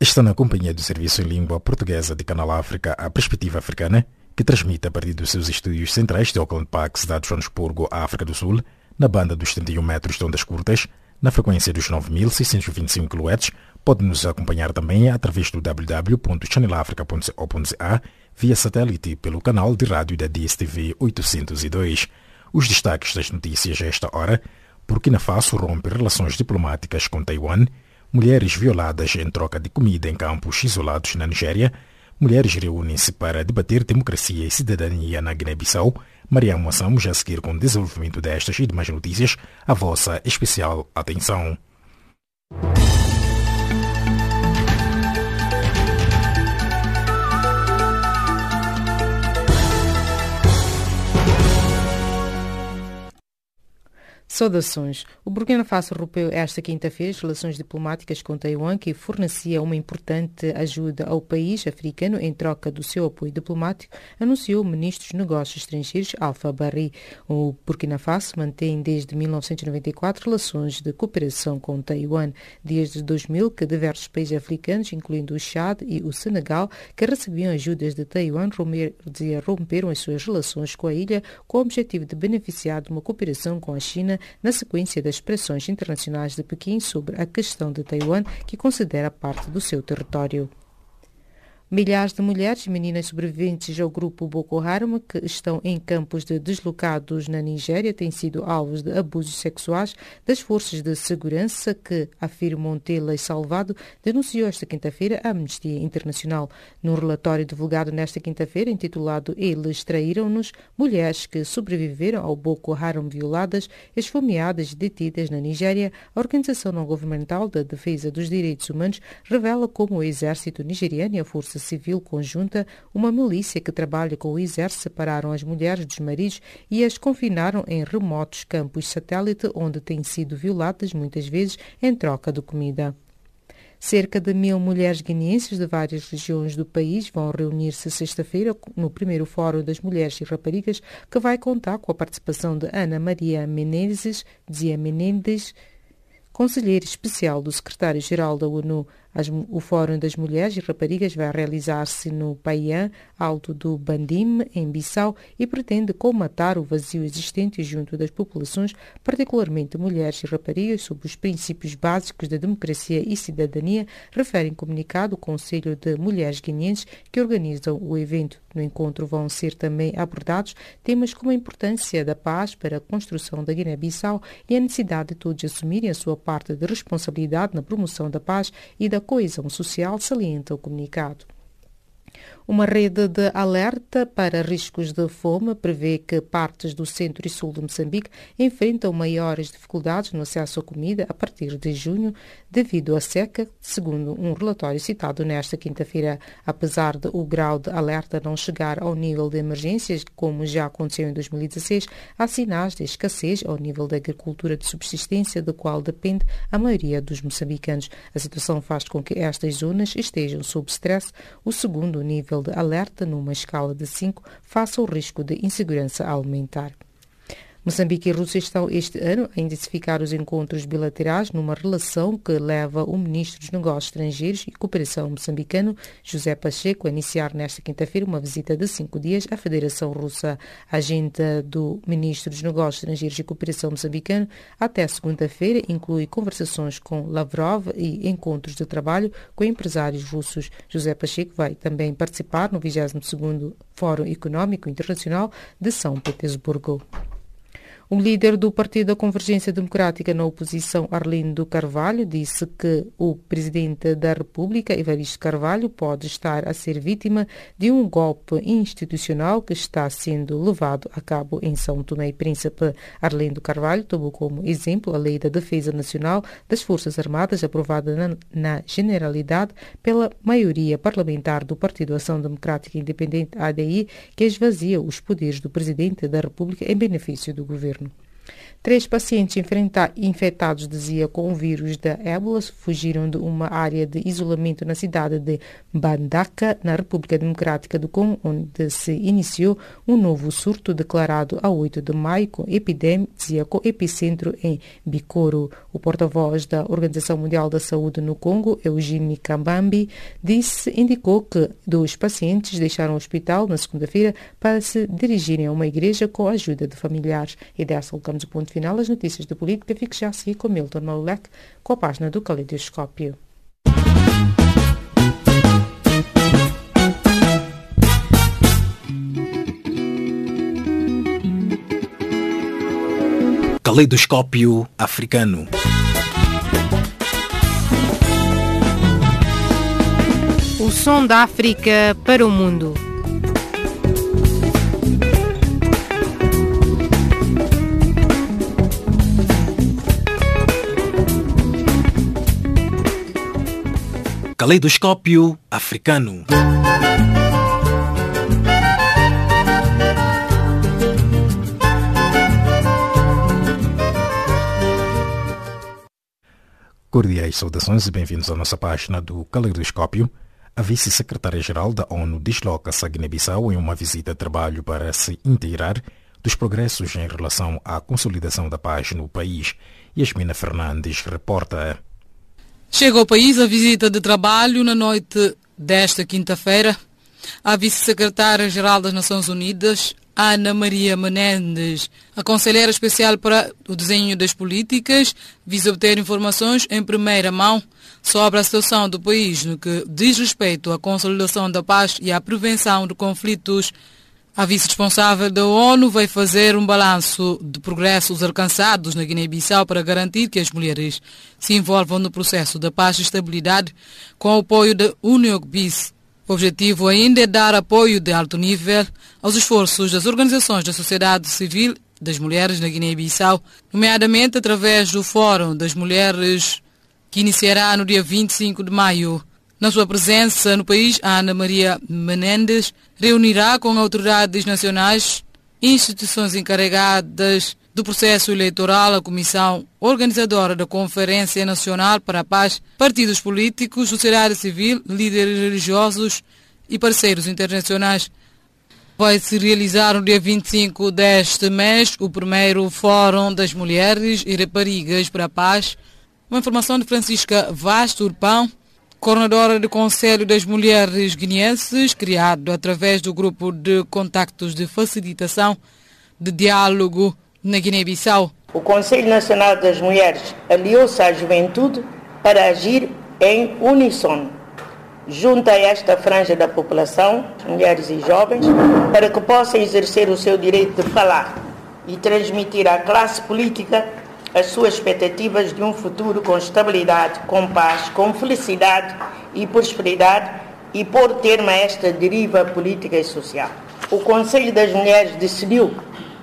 Está na companhia do Serviço em Língua Portuguesa de Canal África, a Perspectiva Africana, que transmite a partir dos seus estúdios centrais de Auckland Park, cidade de África do Sul, na banda dos 71 metros de ondas curtas, na frequência dos 9.625 kHz. Pode nos acompanhar também através do www.channelafrica.co.za via satélite pelo canal de rádio da DSTV 802. Os destaques das notícias a esta hora. Burkina Faso rompe relações diplomáticas com Taiwan mulheres violadas em troca de comida em campos isolados na Nigéria, mulheres reúnem-se para debater democracia e cidadania na Guiné-Bissau. Mariam Moçamos a seguir com o desenvolvimento destas e demais notícias, a vossa especial atenção. Saudações. O Burkina Faso rompeu esta quinta-feira as relações diplomáticas com Taiwan, que fornecia uma importante ajuda ao país africano em troca do seu apoio diplomático, anunciou o ministro dos Negócios Estrangeiros Alfa Barry. O Burkina Faso mantém desde 1994 relações de cooperação com Taiwan. Desde 2000 que diversos países africanos, incluindo o Chad e o Senegal, que recebiam ajudas de Taiwan, romperam as suas relações com a ilha com o objetivo de beneficiar de uma cooperação com a China na sequência das pressões internacionais de Pequim sobre a questão de Taiwan, que considera parte do seu território. Milhares de mulheres e meninas sobreviventes ao grupo Boko Haram que estão em campos de deslocados na Nigéria têm sido alvos de abusos sexuais das forças de segurança que afirmam tê-las salvado, denunciou esta quinta-feira a Amnistia Internacional. Num relatório divulgado nesta quinta-feira, intitulado Eles Traíram-nos, mulheres que sobreviveram ao Boko Haram violadas, esfomeadas e detidas na Nigéria, a Organização Não-Governamental da Defesa dos Direitos Humanos revela como o exército nigeriano e a força Civil Conjunta, uma milícia que trabalha com o Exército, separaram as mulheres dos maridos e as confinaram em remotos campos satélite, onde têm sido violadas muitas vezes em troca de comida. Cerca de mil mulheres guineenses de várias regiões do país vão reunir-se sexta-feira no primeiro Fórum das Mulheres e Raparigas, que vai contar com a participação de Ana Maria Menezes, Zia Menendez, conselheira especial do secretário-geral da ONU. As, o Fórum das Mulheres e Raparigas vai realizar-se no Paiã, alto do Bandim, em Bissau, e pretende colmatar o vazio existente junto das populações, particularmente mulheres e raparigas, sobre os princípios básicos da democracia e cidadania, refere comunicado o Conselho de Mulheres Guineenses que organizam o evento. No encontro vão ser também abordados temas como a importância da paz para a construção da Guiné-Bissau e a necessidade de todos assumirem a sua parte de responsabilidade na promoção da paz e da coesão social, salienta o comunicado. Uma rede de alerta para riscos de fome prevê que partes do centro e sul de Moçambique enfrentam maiores dificuldades no acesso à comida a partir de junho devido à seca, segundo um relatório citado nesta quinta-feira. Apesar de o grau de alerta não chegar ao nível de emergências, como já aconteceu em 2016, há sinais de escassez ao nível da agricultura de subsistência, do qual depende a maioria dos moçambicanos. A situação faz com que estas zonas estejam sob stress, o segundo nível nível de alerta numa escala de 5 face ao risco de insegurança alimentar. Moçambique e Rússia estão este ano a intensificar os encontros bilaterais numa relação que leva o ministro dos Negócios Estrangeiros e Cooperação moçambicano, José Pacheco, a iniciar nesta quinta-feira uma visita de cinco dias à Federação Russa. A agenda do ministro dos Negócios Estrangeiros e Cooperação moçambicano até segunda-feira inclui conversações com Lavrov e encontros de trabalho com empresários russos. José Pacheco vai também participar no 22º Fórum Econômico Internacional de São Petersburgo. O líder do Partido da Convergência Democrática na oposição, Arlindo Carvalho, disse que o presidente da República, Evaristo Carvalho, pode estar a ser vítima de um golpe institucional que está sendo levado a cabo em São Tomé e Príncipe. Arlindo Carvalho tomou como exemplo a Lei da Defesa Nacional das Forças Armadas, aprovada na, na generalidade pela maioria parlamentar do Partido Ação Democrática Independente, ADI, que esvazia os poderes do presidente da República em benefício do governo. Verden. Três pacientes infectados de Zika com o vírus da ébola fugiram de uma área de isolamento na cidade de Bandaka, na República Democrática do Congo, onde se iniciou um novo surto declarado a 8 de maio com epidemia com epicentro em Bikoro. O porta-voz da Organização Mundial da Saúde no Congo, Eugênio Kambambi, disse, indicou que dois pacientes deixaram o hospital na segunda-feira para se dirigirem a uma igreja com a ajuda de familiares. E dessa colocamos o ponto final às notícias da política. Fique já a seguir com Milton Malulek com a página do Caleidoscópio. Caleidoscópio africano. O som da África para o mundo. Caleidoscópio africano. Cordiais saudações e bem-vindos à nossa página do Caleidoscópio. A vice-secretária-geral da ONU desloca-se a Guiné-Bissau em uma visita de trabalho para se inteirar dos progressos em relação à consolidação da paz no país. Yasmina Fernandes reporta. Chega ao país a visita de trabalho na noite desta quinta-feira. A vice-secretária-geral das Nações Unidas, Ana Maria Menendez, a conselheira especial para o desenho das políticas, visa obter informações em primeira mão sobre a situação do país no que diz respeito à consolidação da paz e à prevenção de conflitos a vice-responsável da ONU vai fazer um balanço de progressos alcançados na Guiné-Bissau para garantir que as mulheres se envolvam no processo da paz e estabilidade com o apoio da Peace. O objetivo ainda é dar apoio de alto nível aos esforços das organizações da sociedade civil das mulheres na Guiné-Bissau, nomeadamente através do Fórum das Mulheres que iniciará no dia 25 de maio. Na sua presença no país, Ana Maria Menendez reunirá com autoridades nacionais, instituições encarregadas do processo eleitoral, a comissão organizadora da Conferência Nacional para a Paz, partidos políticos, sociedade civil, líderes religiosos e parceiros internacionais. Vai se realizar no dia 25 deste mês o primeiro Fórum das Mulheres e Raparigas para a Paz. Uma informação de Francisca Vaz Turpão, coordenadora do Conselho das Mulheres Guineenses, criado através do grupo de contactos de facilitação de diálogo na Guiné-Bissau. O Conselho Nacional das Mulheres aliou-se à juventude para agir em uníssono, junto a esta franja da população, mulheres e jovens, para que possam exercer o seu direito de falar e transmitir à classe política as suas expectativas de um futuro com estabilidade, com paz, com felicidade e prosperidade e pôr termo a esta deriva política e social. O Conselho das Mulheres decidiu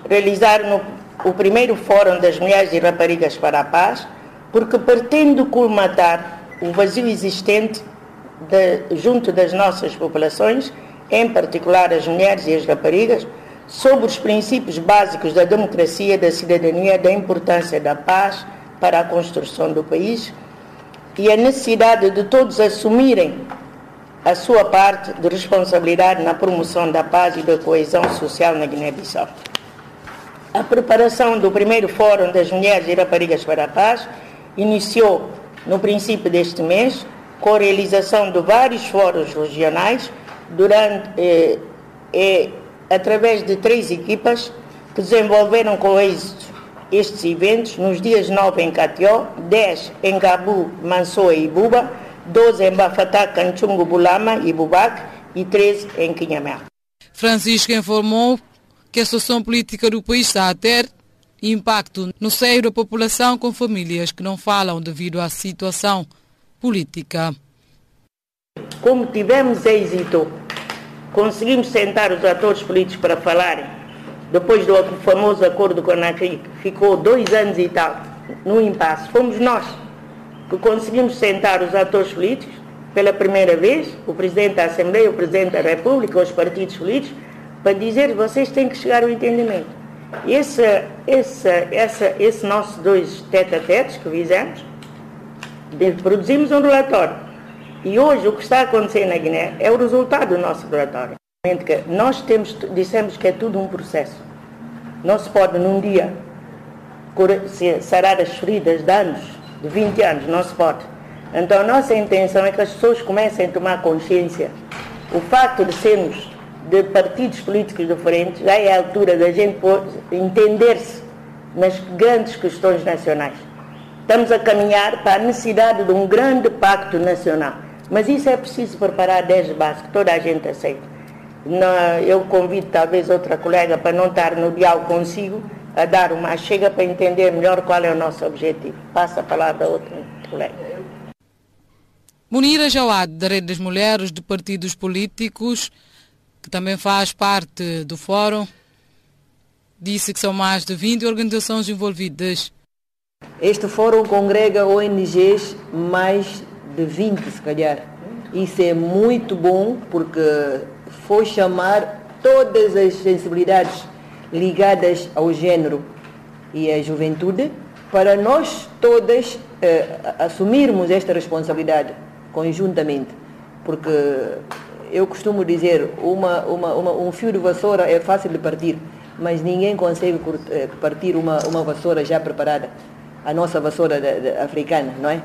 realizar no, o primeiro Fórum das Mulheres e Raparigas para a Paz, porque pretende colmatar o vazio existente de, junto das nossas populações, em particular as mulheres e as raparigas, sobre os princípios básicos da democracia, da cidadania, da importância da paz para a construção do país e a necessidade de todos assumirem a sua parte de responsabilidade na promoção da paz e da coesão social na Guiné-Bissau. A preparação do primeiro Fórum das Mulheres e Raparigas para a Paz iniciou no princípio deste mês, com a realização de vários fóruns regionais durante eh, eh, através de três equipas que desenvolveram com êxito estes eventos nos dias 9 em Catió, 10 em Gabu, Mansoa e Buba, 12 em Bafatá, Canchungo, Bulama e Bubac e 13 em Quinhamé. Francisco informou que a situação política do país está a ter impacto no seio da população com famílias que não falam devido à situação política. Como tivemos êxito conseguimos sentar os atores políticos para falarem, depois do famoso acordo com a NACRI, ficou dois anos e tal no impasse. Fomos nós que conseguimos sentar os atores políticos pela primeira vez, o Presidente da Assembleia, o Presidente da República, os partidos políticos, para dizer que vocês têm que chegar ao entendimento. Esse, esse, esse, esse nossos dois tete-a-tetes que fizemos, produzimos um relatório. E hoje o que está acontecendo na Guiné é o resultado do nosso relatório. Nós temos, dissemos que é tudo um processo. Não se pode num dia sarar as feridas de anos, de 20 anos, não se pode. Então a nossa intenção é que as pessoas comecem a tomar consciência. O facto de sermos de partidos políticos diferentes já é a altura da gente entender-se nas grandes questões nacionais. Estamos a caminhar para a necessidade de um grande pacto nacional. Mas isso é preciso preparar desde base, que toda a gente aceita. Eu convido talvez outra colega para não estar no diálogo consigo, a dar uma chega para entender melhor qual é o nosso objetivo. Passa a palavra a outra colega. Munira Jawad, da Rede das Mulheres de Partidos Políticos, que também faz parte do fórum, disse que são mais de 20 organizações envolvidas. Este fórum congrega ONGs mais de 20, se calhar. Isso é muito bom porque foi chamar todas as sensibilidades ligadas ao género e à juventude para nós todas eh, assumirmos esta responsabilidade conjuntamente. Porque eu costumo dizer, uma, uma, uma, um fio de vassoura é fácil de partir, mas ninguém consegue eh, partir uma, uma vassoura já preparada, a nossa vassoura de, de, africana, não é?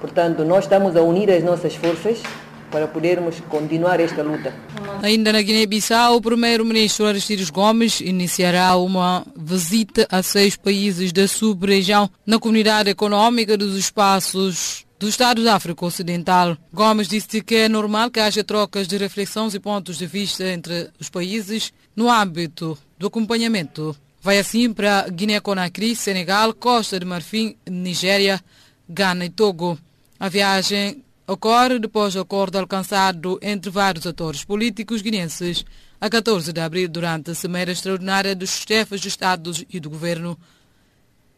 Portanto, nós estamos a unir as nossas forças para podermos continuar esta luta. Ainda na Guiné-Bissau, o primeiro-ministro Aristides Gomes iniciará uma visita a seis países da sub-região na Comunidade Econômica dos Espaços do Estado da África Ocidental. Gomes disse que é normal que haja trocas de reflexões e pontos de vista entre os países no âmbito do acompanhamento. Vai assim para Guiné-Conakry, Senegal, Costa de Marfim, Nigéria, Ghana e Togo. A viagem ocorre depois do acordo alcançado entre vários atores políticos guineenses a 14 de abril durante a Cimeira Extraordinária dos chefes de Estados e do Governo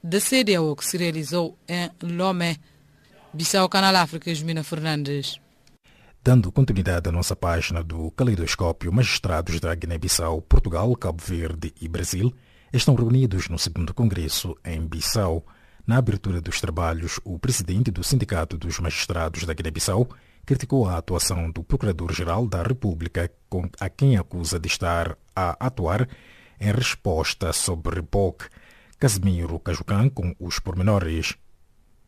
da CDAO que se realizou em Lomé, Bissau, Canal África, Jumina Fernandes. Dando continuidade à nossa página do Caleidoscópio, magistrados da Guiné-Bissau, Portugal, Cabo Verde e Brasil estão reunidos no segundo congresso em Bissau. Na abertura dos trabalhos, o presidente do Sindicato dos Magistrados da Guiné-Bissau criticou a atuação do Procurador-Geral da República, a quem acusa de estar a atuar em resposta sobre POC. Casimiro Cajucan com os pormenores.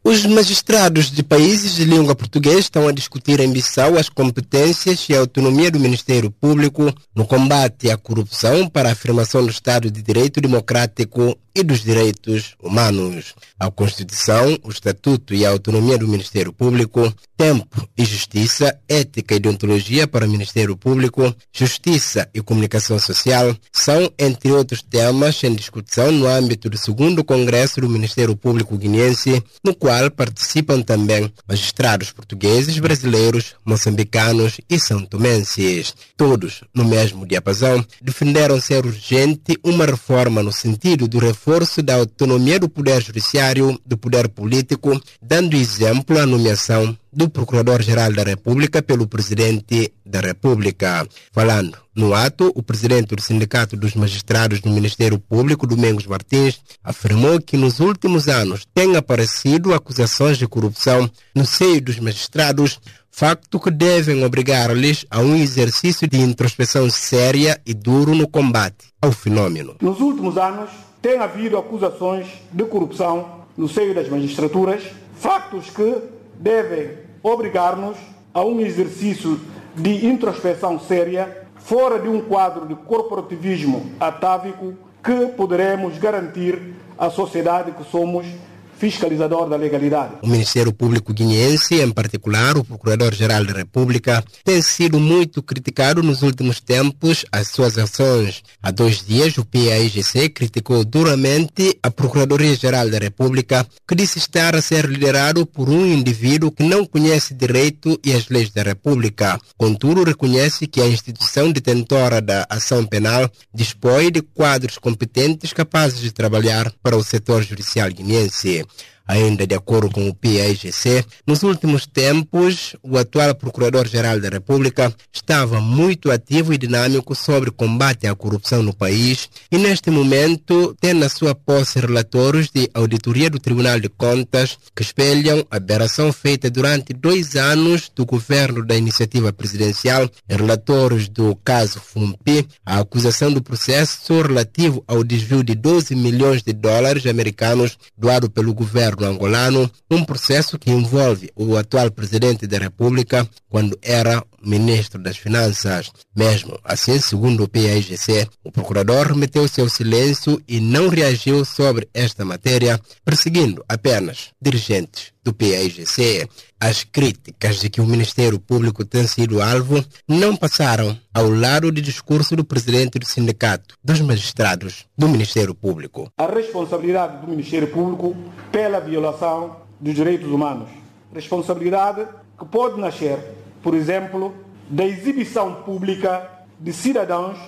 Os magistrados de países de língua portuguesa estão a discutir em Bissau as competências e a autonomia do Ministério Público no combate à corrupção para a afirmação do Estado de Direito Democrático e dos Direitos Humanos. A Constituição, o Estatuto e a autonomia do Ministério Público, tempo e justiça, ética e deontologia para o Ministério Público, justiça e comunicação social são, entre outros temas, em discussão no âmbito do segundo Congresso do Ministério Público guineense, no qual participam também magistrados portugueses, brasileiros, moçambicanos e santomenses. Todos, no mesmo diapasão, defenderam ser urgente uma reforma no sentido do reforço da autonomia do Poder Judiciário, do Poder Político, dando exemplo à nomeação do Procurador-Geral da República pelo Presidente da República. Falando no ato, o presidente do Sindicato dos Magistrados do Ministério Público, Domingos Martins, afirmou que nos últimos anos têm aparecido acusações de corrupção no seio dos magistrados, facto que devem obrigar-lhes a um exercício de introspeção séria e duro no combate ao fenômeno. Nos últimos anos, tem havido acusações de corrupção no seio das magistraturas, factos que devem obrigar-nos a um exercício de introspeção séria, fora de um quadro de corporativismo atávico que poderemos garantir à sociedade que somos fiscalizador da legalidade. O Ministério Público guineense, em particular o Procurador-Geral da República, tem sido muito criticado nos últimos tempos as suas ações. Há dois dias, o PAIGC criticou duramente a Procuradoria-Geral da República, que disse estar a ser liderado por um indivíduo que não conhece direito e as leis da República. Contudo, reconhece que a instituição detentora da ação penal dispõe de quadros competentes capazes de trabalhar para o setor judicial guineense. Ainda de acordo com o PAIGC, nos últimos tempos, o atual Procurador-Geral da República estava muito ativo e dinâmico sobre combate à corrupção no país e, neste momento, tem na sua posse relatórios de auditoria do Tribunal de Contas que espelham a aberração feita durante dois anos do governo da iniciativa presidencial em relatórios do caso FUMPI, a acusação do processo relativo ao desvio de 12 milhões de dólares americanos doado pelo governo angolano, um processo que envolve o atual presidente da República quando era ministro das Finanças. Mesmo assim, segundo o PAIGC, o procurador remeteu seu silêncio e não reagiu sobre esta matéria, perseguindo apenas dirigentes do PAIGC. As críticas de que o Ministério Público tem sido alvo não passaram ao lado do discurso do presidente do Sindicato dos Magistrados do Ministério Público. A responsabilidade do Ministério Público pela violação dos direitos humanos. Responsabilidade que pode nascer por exemplo, da exibição pública de cidadãos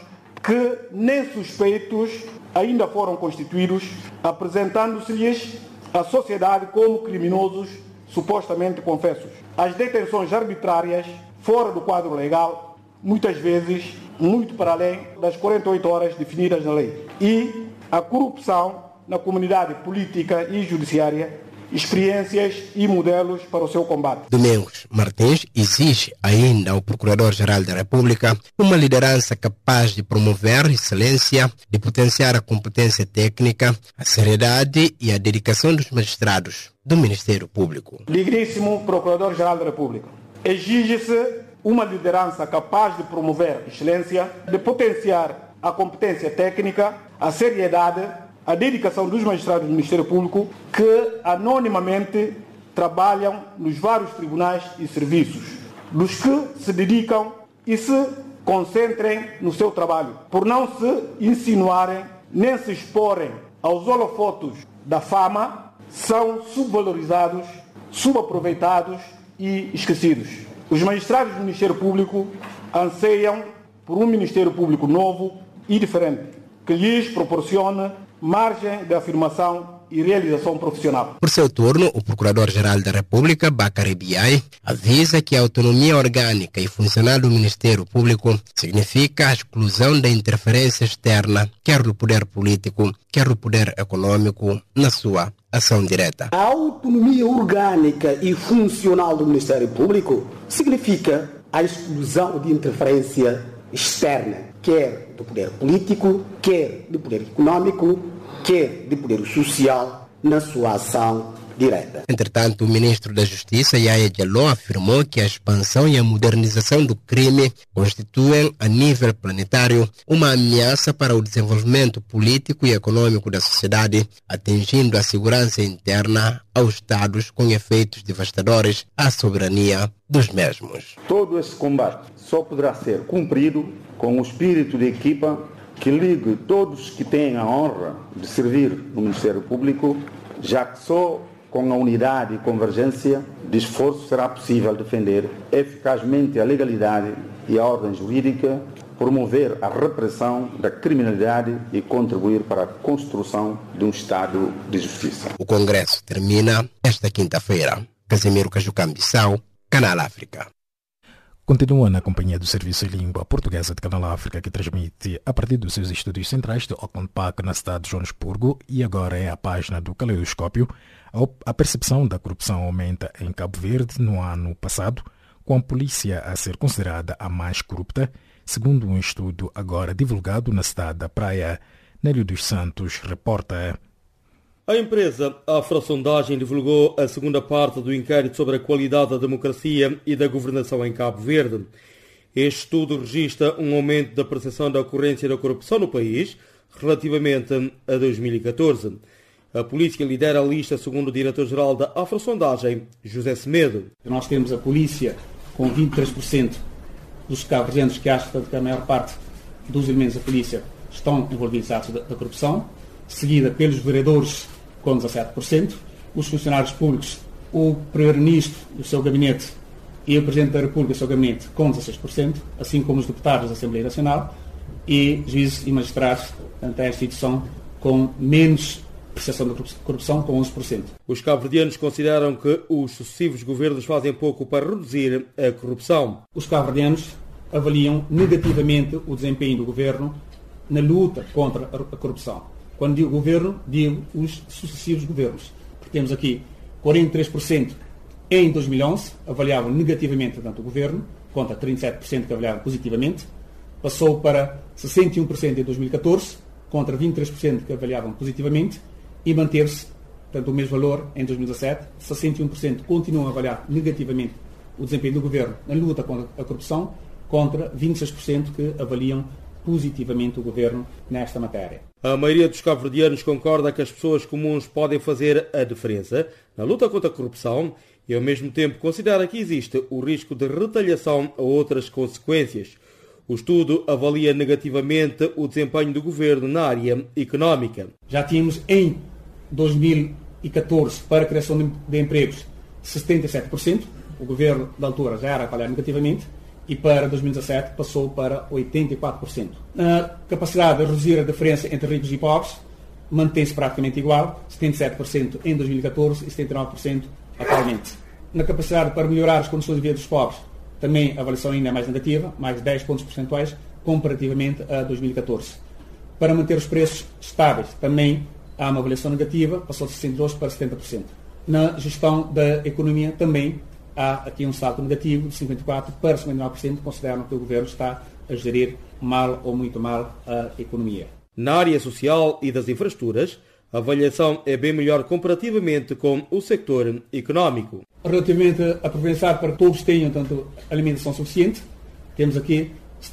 que nem suspeitos ainda foram constituídos, apresentando-se-lhes à sociedade como criminosos supostamente confessos. As detenções arbitrárias, fora do quadro legal, muitas vezes muito para além das 48 horas definidas na lei. E a corrupção na comunidade política e judiciária experiências e modelos para o seu combate. Domingos Martins exige ainda ao Procurador-Geral da República uma liderança capaz de promover excelência, de potenciar a competência técnica, a seriedade e a dedicação dos magistrados do Ministério Público. Digníssimo Procurador-Geral da República, exige-se uma liderança capaz de promover excelência, de potenciar a competência técnica, a seriedade a dedicação dos magistrados do Ministério Público que anonimamente trabalham nos vários tribunais e serviços, dos que se dedicam e se concentrem no seu trabalho, por não se insinuarem nem se exporem aos holofotos da fama, são subvalorizados, subaproveitados e esquecidos. Os magistrados do Ministério Público anseiam por um Ministério Público novo e diferente, que lhes proporcione margem de afirmação e realização profissional. Por seu turno, o Procurador-Geral da República, Bakary Biai, avisa que a autonomia orgânica e funcional do Ministério Público significa a exclusão da interferência externa, quer do poder político, quer do poder econômico, na sua ação direta. A autonomia orgânica e funcional do Ministério Público significa a exclusão de interferência externa, quer do poder político, quer do poder econômico, quer de poder social na sua ação direta. Entretanto, o ministro da Justiça, Yaya Diallo, afirmou que a expansão e a modernização do crime constituem, a nível planetário, uma ameaça para o desenvolvimento político e econômico da sociedade, atingindo a segurança interna aos Estados com efeitos devastadores à soberania dos mesmos. Todo esse combate só poderá ser cumprido com o espírito de equipa que ligue todos que têm a honra de servir no Ministério Público, já que só com a unidade e convergência de esforço será possível defender eficazmente a legalidade e a ordem jurídica, promover a repressão da criminalidade e contribuir para a construção de um Estado de justiça. O Congresso termina esta quinta-feira. Casimiro Cajucambissau, Canal África. Continua na companhia do Serviço de Língua Portuguesa de Canal África, que transmite a partir dos seus estúdios centrais de Auckland Park, na cidade de Joanesburgo, e agora é a página do Caleidoscópio. A percepção da corrupção aumenta em Cabo Verde no ano passado, com a polícia a ser considerada a mais corrupta, segundo um estudo agora divulgado na cidade da Praia. Nélio dos Santos reporta. A empresa Afrosondagem divulgou a segunda parte do inquérito sobre a qualidade da democracia e da governação em Cabo Verde. Este estudo registra um aumento da percepção da ocorrência da corrupção no país relativamente a 2014. A polícia lidera a lista segundo o diretor-geral da Afrosondagem, José Semedo. Nós temos a polícia com 23% dos cabo-verdianos que acham que a maior parte dos elementos da polícia estão envolvidos em atos da corrupção, seguida pelos vereadores com 17%, os funcionários públicos, o Primeiro-Ministro e o seu gabinete e o Presidente da República e o seu gabinete com 16%, assim como os deputados da Assembleia Nacional e juízes e magistrados, portanto, a instituição com menos percepção da corrupção com 11%. Os cabo-verdianos consideram que os sucessivos governos fazem pouco para reduzir a corrupção. Os cabo-verdianos avaliam negativamente o desempenho do governo na luta contra a corrupção. Quando digo governo, digo os sucessivos governos. Porque temos aqui 43% em 2011, avaliavam negativamente tanto o governo, contra 37% que avaliavam positivamente. Passou para 61% em 2014, contra 23% que avaliavam positivamente e manteve-se, portanto, o mesmo valor em 2017. 61% continuam a avaliar negativamente o desempenho do governo na luta contra a corrupção, contra 26% que avaliam positivamente o governo nesta matéria. A maioria dos cabo-verdianos concorda que as pessoas comuns podem fazer a diferença na luta contra a corrupção e, ao mesmo tempo, considera que existe o risco de retaliação a outras consequências. O estudo avalia negativamente o desempenho do governo na área económica. Já tínhamos em 2014, para a criação de empregos, 77%. O governo da altura já era a falhar negativamente e para 2017 passou para 84%. A capacidade de reduzir a diferença entre ricos e pobres mantém-se praticamente igual, 77% em 2014 e 79% atualmente. Na capacidade para melhorar as condições de vida dos pobres, também a avaliação ainda é mais negativa, mais 10 pontos percentuais, comparativamente a 2014. Para manter os preços estáveis, também há uma avaliação negativa, passou de 62% para 70%. Na gestão da economia, também há aqui um salto negativo, de 54% para 59%, consideram que o governo está a gerir mal ou muito mal a economia. Na área social e das infraestruturas, a avaliação é bem melhor comparativamente com o sector económico. Relativamente a prevenção para que todos tenham tanto alimentação suficiente, temos aqui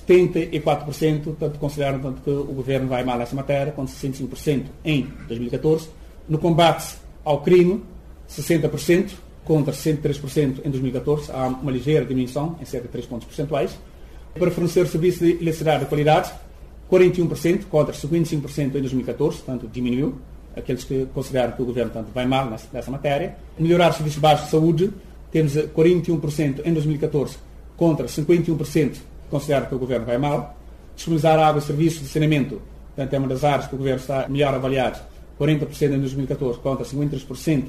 74%, tanto consideram tanto que o governo vai mal nessa matéria, com 65% em 2014. No combate ao crime, 60% contra 63% em 2014, há uma ligeira diminuição, em cerca de 3 pontos percentuais. Para fornecer serviços de eletricidade de qualidade, 41% contra 55% em 2014, portanto diminuiu aqueles que consideram que o governo tanto vai mal nessa, matéria. Melhorar os serviços básicos de saúde, temos 41% em 2014 contra 51% que consideram que o governo vai mal. Disponibilizar água e serviços de saneamento, portanto é uma das áreas que o governo está melhor avaliado, 40% em 2014 contra 53%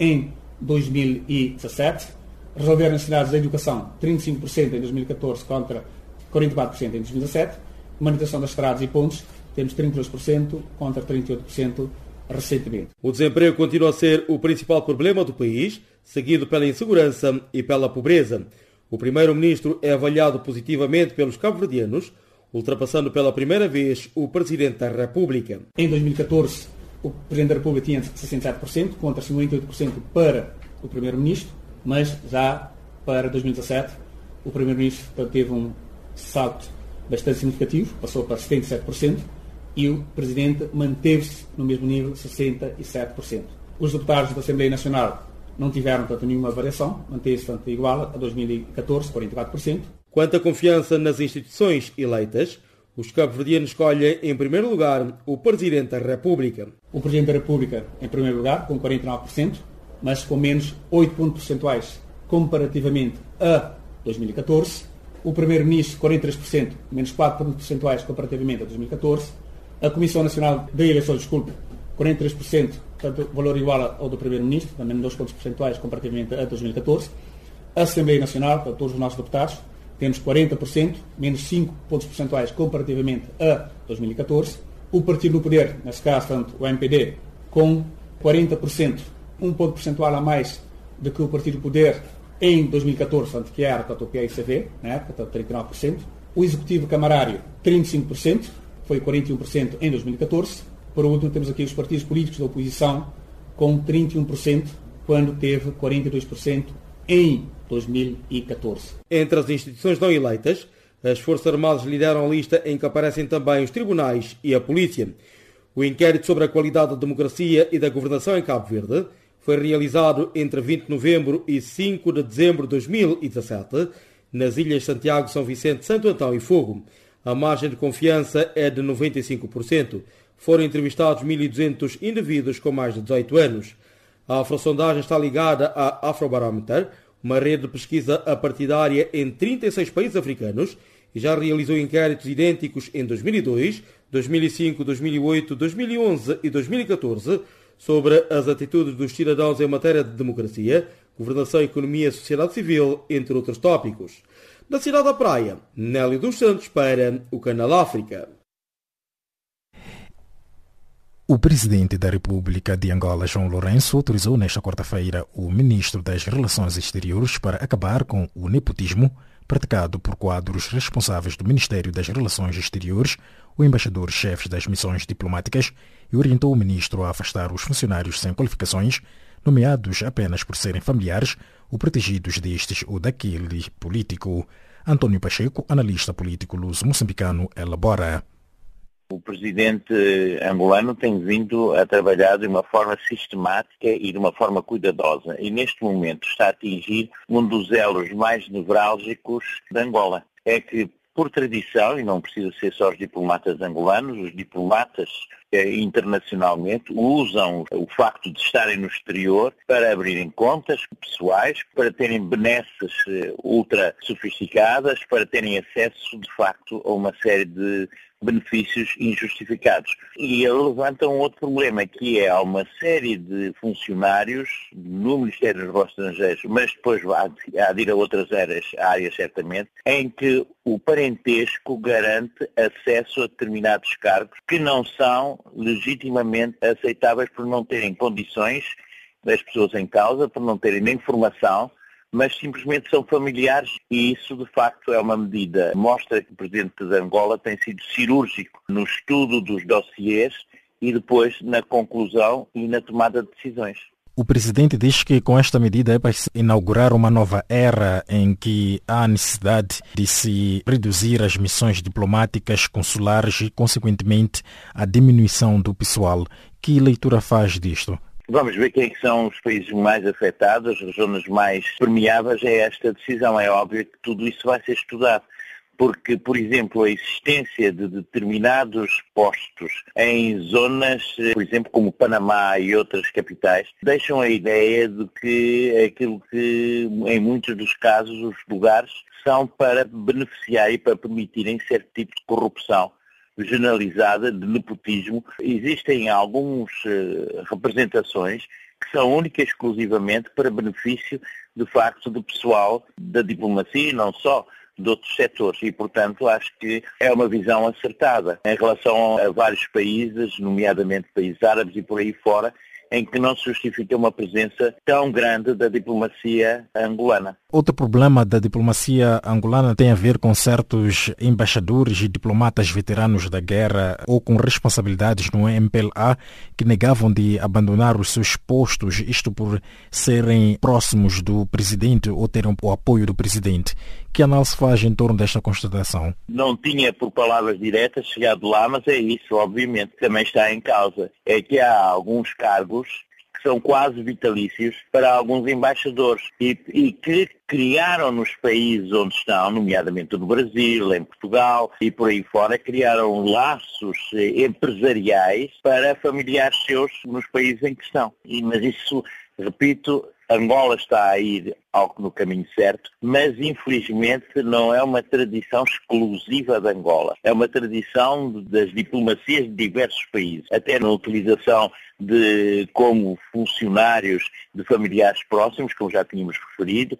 em 2017. Resolver as necessidades da educação, 35% em 2014 contra 44% em 2017. Manutenção das estradas e pontos, temos 32% contra 38% recentemente. O desemprego continua a ser o principal problema do país, seguido pela insegurança e pela pobreza. O primeiro-ministro é avaliado positivamente pelos cabo-verdianos, ultrapassando pela primeira vez o presidente da República. Em 2014, o presidente da República tinha 67% contra 58% para o primeiro-ministro, mas já para 2017 o primeiro-ministro teve um salto bastante significativo, passou para 77%, e o Presidente manteve-se no mesmo nível, 67%. Os deputados da Assembleia Nacional não tiveram, tanto nenhuma variação, manteve-se, igual a 2014, 44%. Quanto à confiança nas instituições eleitas, os cabo-verdianos escolhem, em primeiro lugar, o Presidente da República. O Presidente da República, em primeiro lugar, com 49%, mas com menos 8 pontos percentuais comparativamente a 2014. O Primeiro-Ministro, 43%, menos 4 pontos percentuais comparativamente a 2014 a Comissão Nacional de Eleições, desculpe, 43%, portanto, valor igual ao do Primeiro-Ministro, também 2 pontos percentuais comparativamente a 2014. A Assembleia Nacional, para todos os nossos deputados, temos 40%, menos 5 pontos percentuais comparativamente a 2014. O Partido do Poder, nesse caso, tanto o MPD, com 40%, um ponto percentual a mais do que o Partido do Poder em 2014, tanto que era tanto o PICV, na época, tanto 39%. O Executivo Camarário, 35%, foi 41% em 2014. Por último, temos aqui os partidos políticos da oposição com 31%, quando teve 42% em 2014. Entre as instituições não eleitas, as Forças Armadas lideram a lista em que aparecem também os tribunais e a polícia. O inquérito sobre a qualidade da democracia e da governação em Cabo Verde foi realizado entre 20 de novembro e 5 de dezembro de 2017 nas ilhas Santiago, São Vicente, Santo Antão e Fogo. A margem de confiança é de 95%. Foram entrevistados 1.200 indivíduos com mais de 18 anos. A afrosondagem está ligada à Afrobarometer, uma rede de pesquisa apartidária em 36 países africanos e já realizou inquéritos idênticos em 2002, 2005, 2008, 2011 e 2014 sobre as atitudes dos cidadãos em matéria de democracia, governação, economia e sociedade civil, entre outros tópicos. Da cidade da Praia, Nélio dos Santos para o Canal África. O presidente da República de Angola, João Lourenço, autorizou nesta quarta-feira o ministro das Relações Exteriores para acabar com o nepotismo praticado por quadros responsáveis do Ministério das Relações Exteriores, o embaixador-chefe das missões diplomáticas, e orientou o ministro a afastar os funcionários sem qualificações, nomeados apenas por serem familiares ou protegidos destes ou daquele político. Antônio Pacheco, analista político luso-moçambicano, elabora. O presidente angolano tem vindo a trabalhar de uma forma sistemática e de uma forma cuidadosa e neste momento está a atingir um dos elos mais nevrálgicos de Angola. É que por tradição, e não precisa ser só os diplomatas angolanos, os diplomatas eh, internacionalmente usam o facto de estarem no exterior para abrirem contas pessoais, para terem benesses eh, ultra sofisticadas, para terem acesso, de facto, a uma série de benefícios injustificados. E ele levanta um outro problema, que é há uma série de funcionários no Ministério dos Negócios Estrangeiros, mas depois há de ir a outras áreas, áreas certamente, em que o parentesco garante acesso a determinados cargos que não são legitimamente aceitáveis por não terem condições das pessoas em causa, por não terem nem formação, mas simplesmente são familiares e isso de facto é uma medida. Mostra que o Presidente de Angola tem sido cirúrgico no estudo dos dossiês e depois na conclusão e na tomada de decisões. O presidente diz que com esta medida é para inaugurar uma nova era em que há necessidade de se reduzir as missões diplomáticas, consulares e, consequentemente, a diminuição do pessoal. Que leitura faz disto? Vamos ver quem é são os países mais afetados, as zonas mais permeáveis a esta decisão. É óbvio que tudo isso vai ser estudado porque, por exemplo, a existência de determinados postos em zonas, por exemplo, como Panamá e outras capitais, deixam a ideia de que aquilo que, em muitos dos casos, os lugares são para beneficiar e para permitirem certo tipo de corrupção generalizada, de nepotismo. Existem algumas uh, representações que são únicas exclusivamente para benefício, de facto, do pessoal da diplomacia e não só de outros setores e, portanto, acho que é uma visão acertada em relação a vários países, nomeadamente países árabes e por aí fora, em que não se justifica uma presença tão grande da diplomacia angolana. Outro problema da diplomacia angolana tem a ver com certos embaixadores e diplomatas veteranos da guerra ou com responsabilidades no MPLA que negavam de abandonar os seus postos, isto por serem próximos do presidente ou terem o apoio do presidente. Que análise faz em torno desta constatação? Não tinha, por palavras diretas, chegado lá, mas é isso, obviamente, também está em causa. É que há alguns cargos que são quase vitalícios para alguns embaixadores e, e, que criaram nos países onde estão, nomeadamente no Brasil, em Portugal e por aí fora, criaram laços eh, empresariais para familiares seus nos países em que estão. E, mas isso, repito, Angola está a ir ao, no caminho certo, mas infelizmente não é uma tradição exclusiva de Angola. É uma tradição das diplomacias de diversos países, até na utilização de como funcionários de familiares próximos, como já tínhamos referido,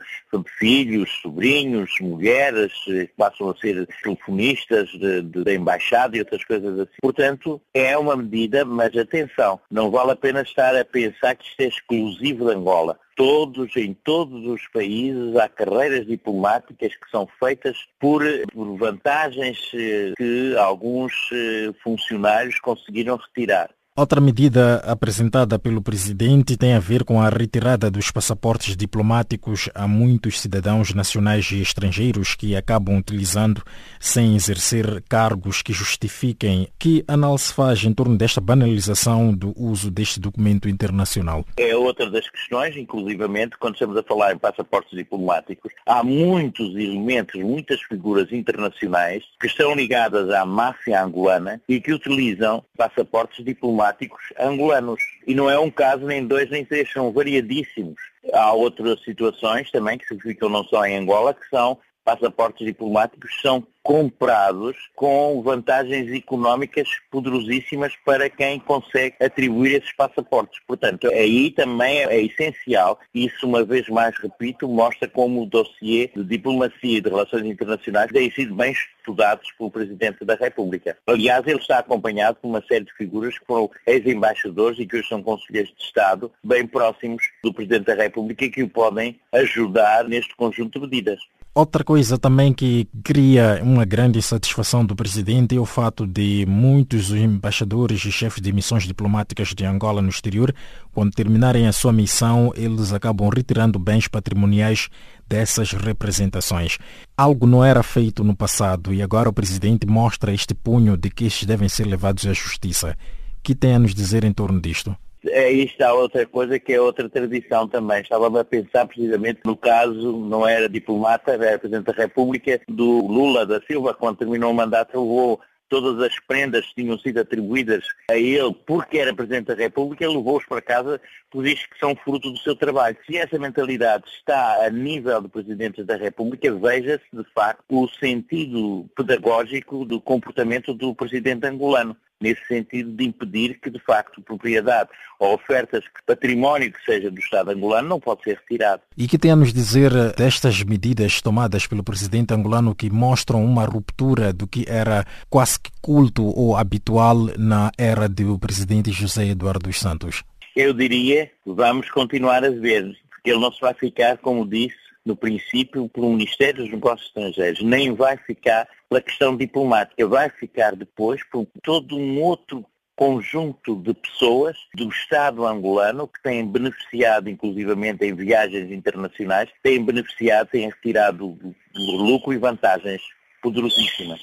filhos, sobrinhos, mulheres, que passam a ser telefonistas da embaixada e outras coisas assim. Portanto, é uma medida, mas atenção, não vale a pena estar a pensar que isto é exclusivo de Angola todos, em todos os países, há carreiras diplomáticas que são feitas por, por vantagens eh, que alguns eh, funcionários conseguiram retirar. Outra medida apresentada pelo presidente tem a ver com a retirada dos passaportes diplomáticos a muitos cidadãos nacionais e estrangeiros que acabam utilizando sem exercer cargos que justifiquem. Que análise faz em torno desta banalização do uso deste documento internacional? É outra das questões, inclusivamente, quando estamos a falar em passaportes diplomáticos, há muitos elementos, muitas figuras internacionais que estão ligadas à máfia angolana e que utilizam passaportes diplomáticos diplomáticos angolanos. E não é um caso, nem dois, nem três, são variadíssimos. Há outras situações também que se ficam não só em Angola, que são passaportes diplomáticos são comprados com vantagens económicas poderosíssimas para quem consegue atribuir esses passaportes. Portanto, aí também é essencial, isso uma vez mais repito, mostra como o dossiê de diplomacia e de relações internacionais tem sido bem estudados pelo Presidente da República. Aliás, ele está acompanhado por uma série de figuras que foram ex-embaixadores e que hoje são conselheiros de Estado, bem próximos do Presidente da República que o podem ajudar neste conjunto de medidas. Outra coisa também que cria uma grande satisfação do presidente é o fato de muitos embaixadores e chefes de missões diplomáticas de Angola no exterior, quando terminarem a sua missão, eles acabam retirando bens patrimoniais dessas representações. Algo não era feito no passado e agora o presidente mostra este punho de que estes devem ser levados à justiça. que tem a nos dizer em torno disto? Aí está outra coisa que é outra tradição também. Estava a pensar precisamente no caso, não era diplomata, era Presidente da República, do Lula da Silva, quando terminou o mandato, levou todas as prendas que tinham sido atribuídas a ele porque era Presidente da República, levou-os para casa por isso que são fruto do seu trabalho. Se essa mentalidade está a nível do Presidente da República, veja-se de facto o sentido pedagógico do comportamento do Presidente angolano nesse sentido de impedir que, de facto, propriedade ou ofertas, que património que seja do Estado angolano não pode ser retirado. E que tem a nos dizer destas medidas tomadas pelo presidente angolano que mostram uma ruptura do que era quase que culto ou habitual na era do presidente José Eduardo dos Santos? Eu diria que vamos continuar a ver, porque ele não se vai ficar, como disse, no princípio, pelo Ministério dos Negócios Estrangeiros, nem vai ficar pela questão diplomática, vai ficar depois por todo um outro conjunto de pessoas do Estado angolano que têm beneficiado, inclusivamente em viagens internacionais, têm beneficiado, têm retirado lucro e vantagens poderosíssimas.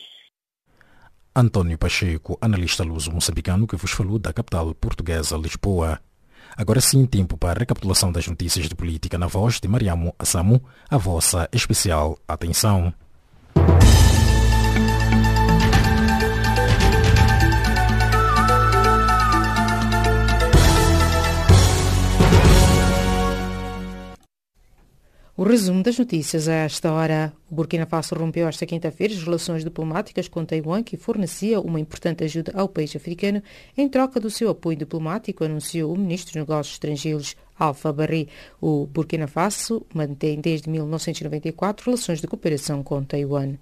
António Pacheco, analista luso moçambicano que vos falou da capital portuguesa, Lisboa. Agora sim, tempo para a recapitulação das notícias de política na voz de Mariamo Assamu, a vossa especial atenção. O resumo das notícias a esta hora. O Burkina Faso rompeu esta quinta-feira as relações diplomáticas com Taiwan, que fornecia uma importante ajuda ao país africano em troca do seu apoio diplomático, anunciou o ministro dos Negócios Estrangeiros, Alfa Barry. O Burkina Faso mantém desde 1994 relações de cooperação com Taiwan.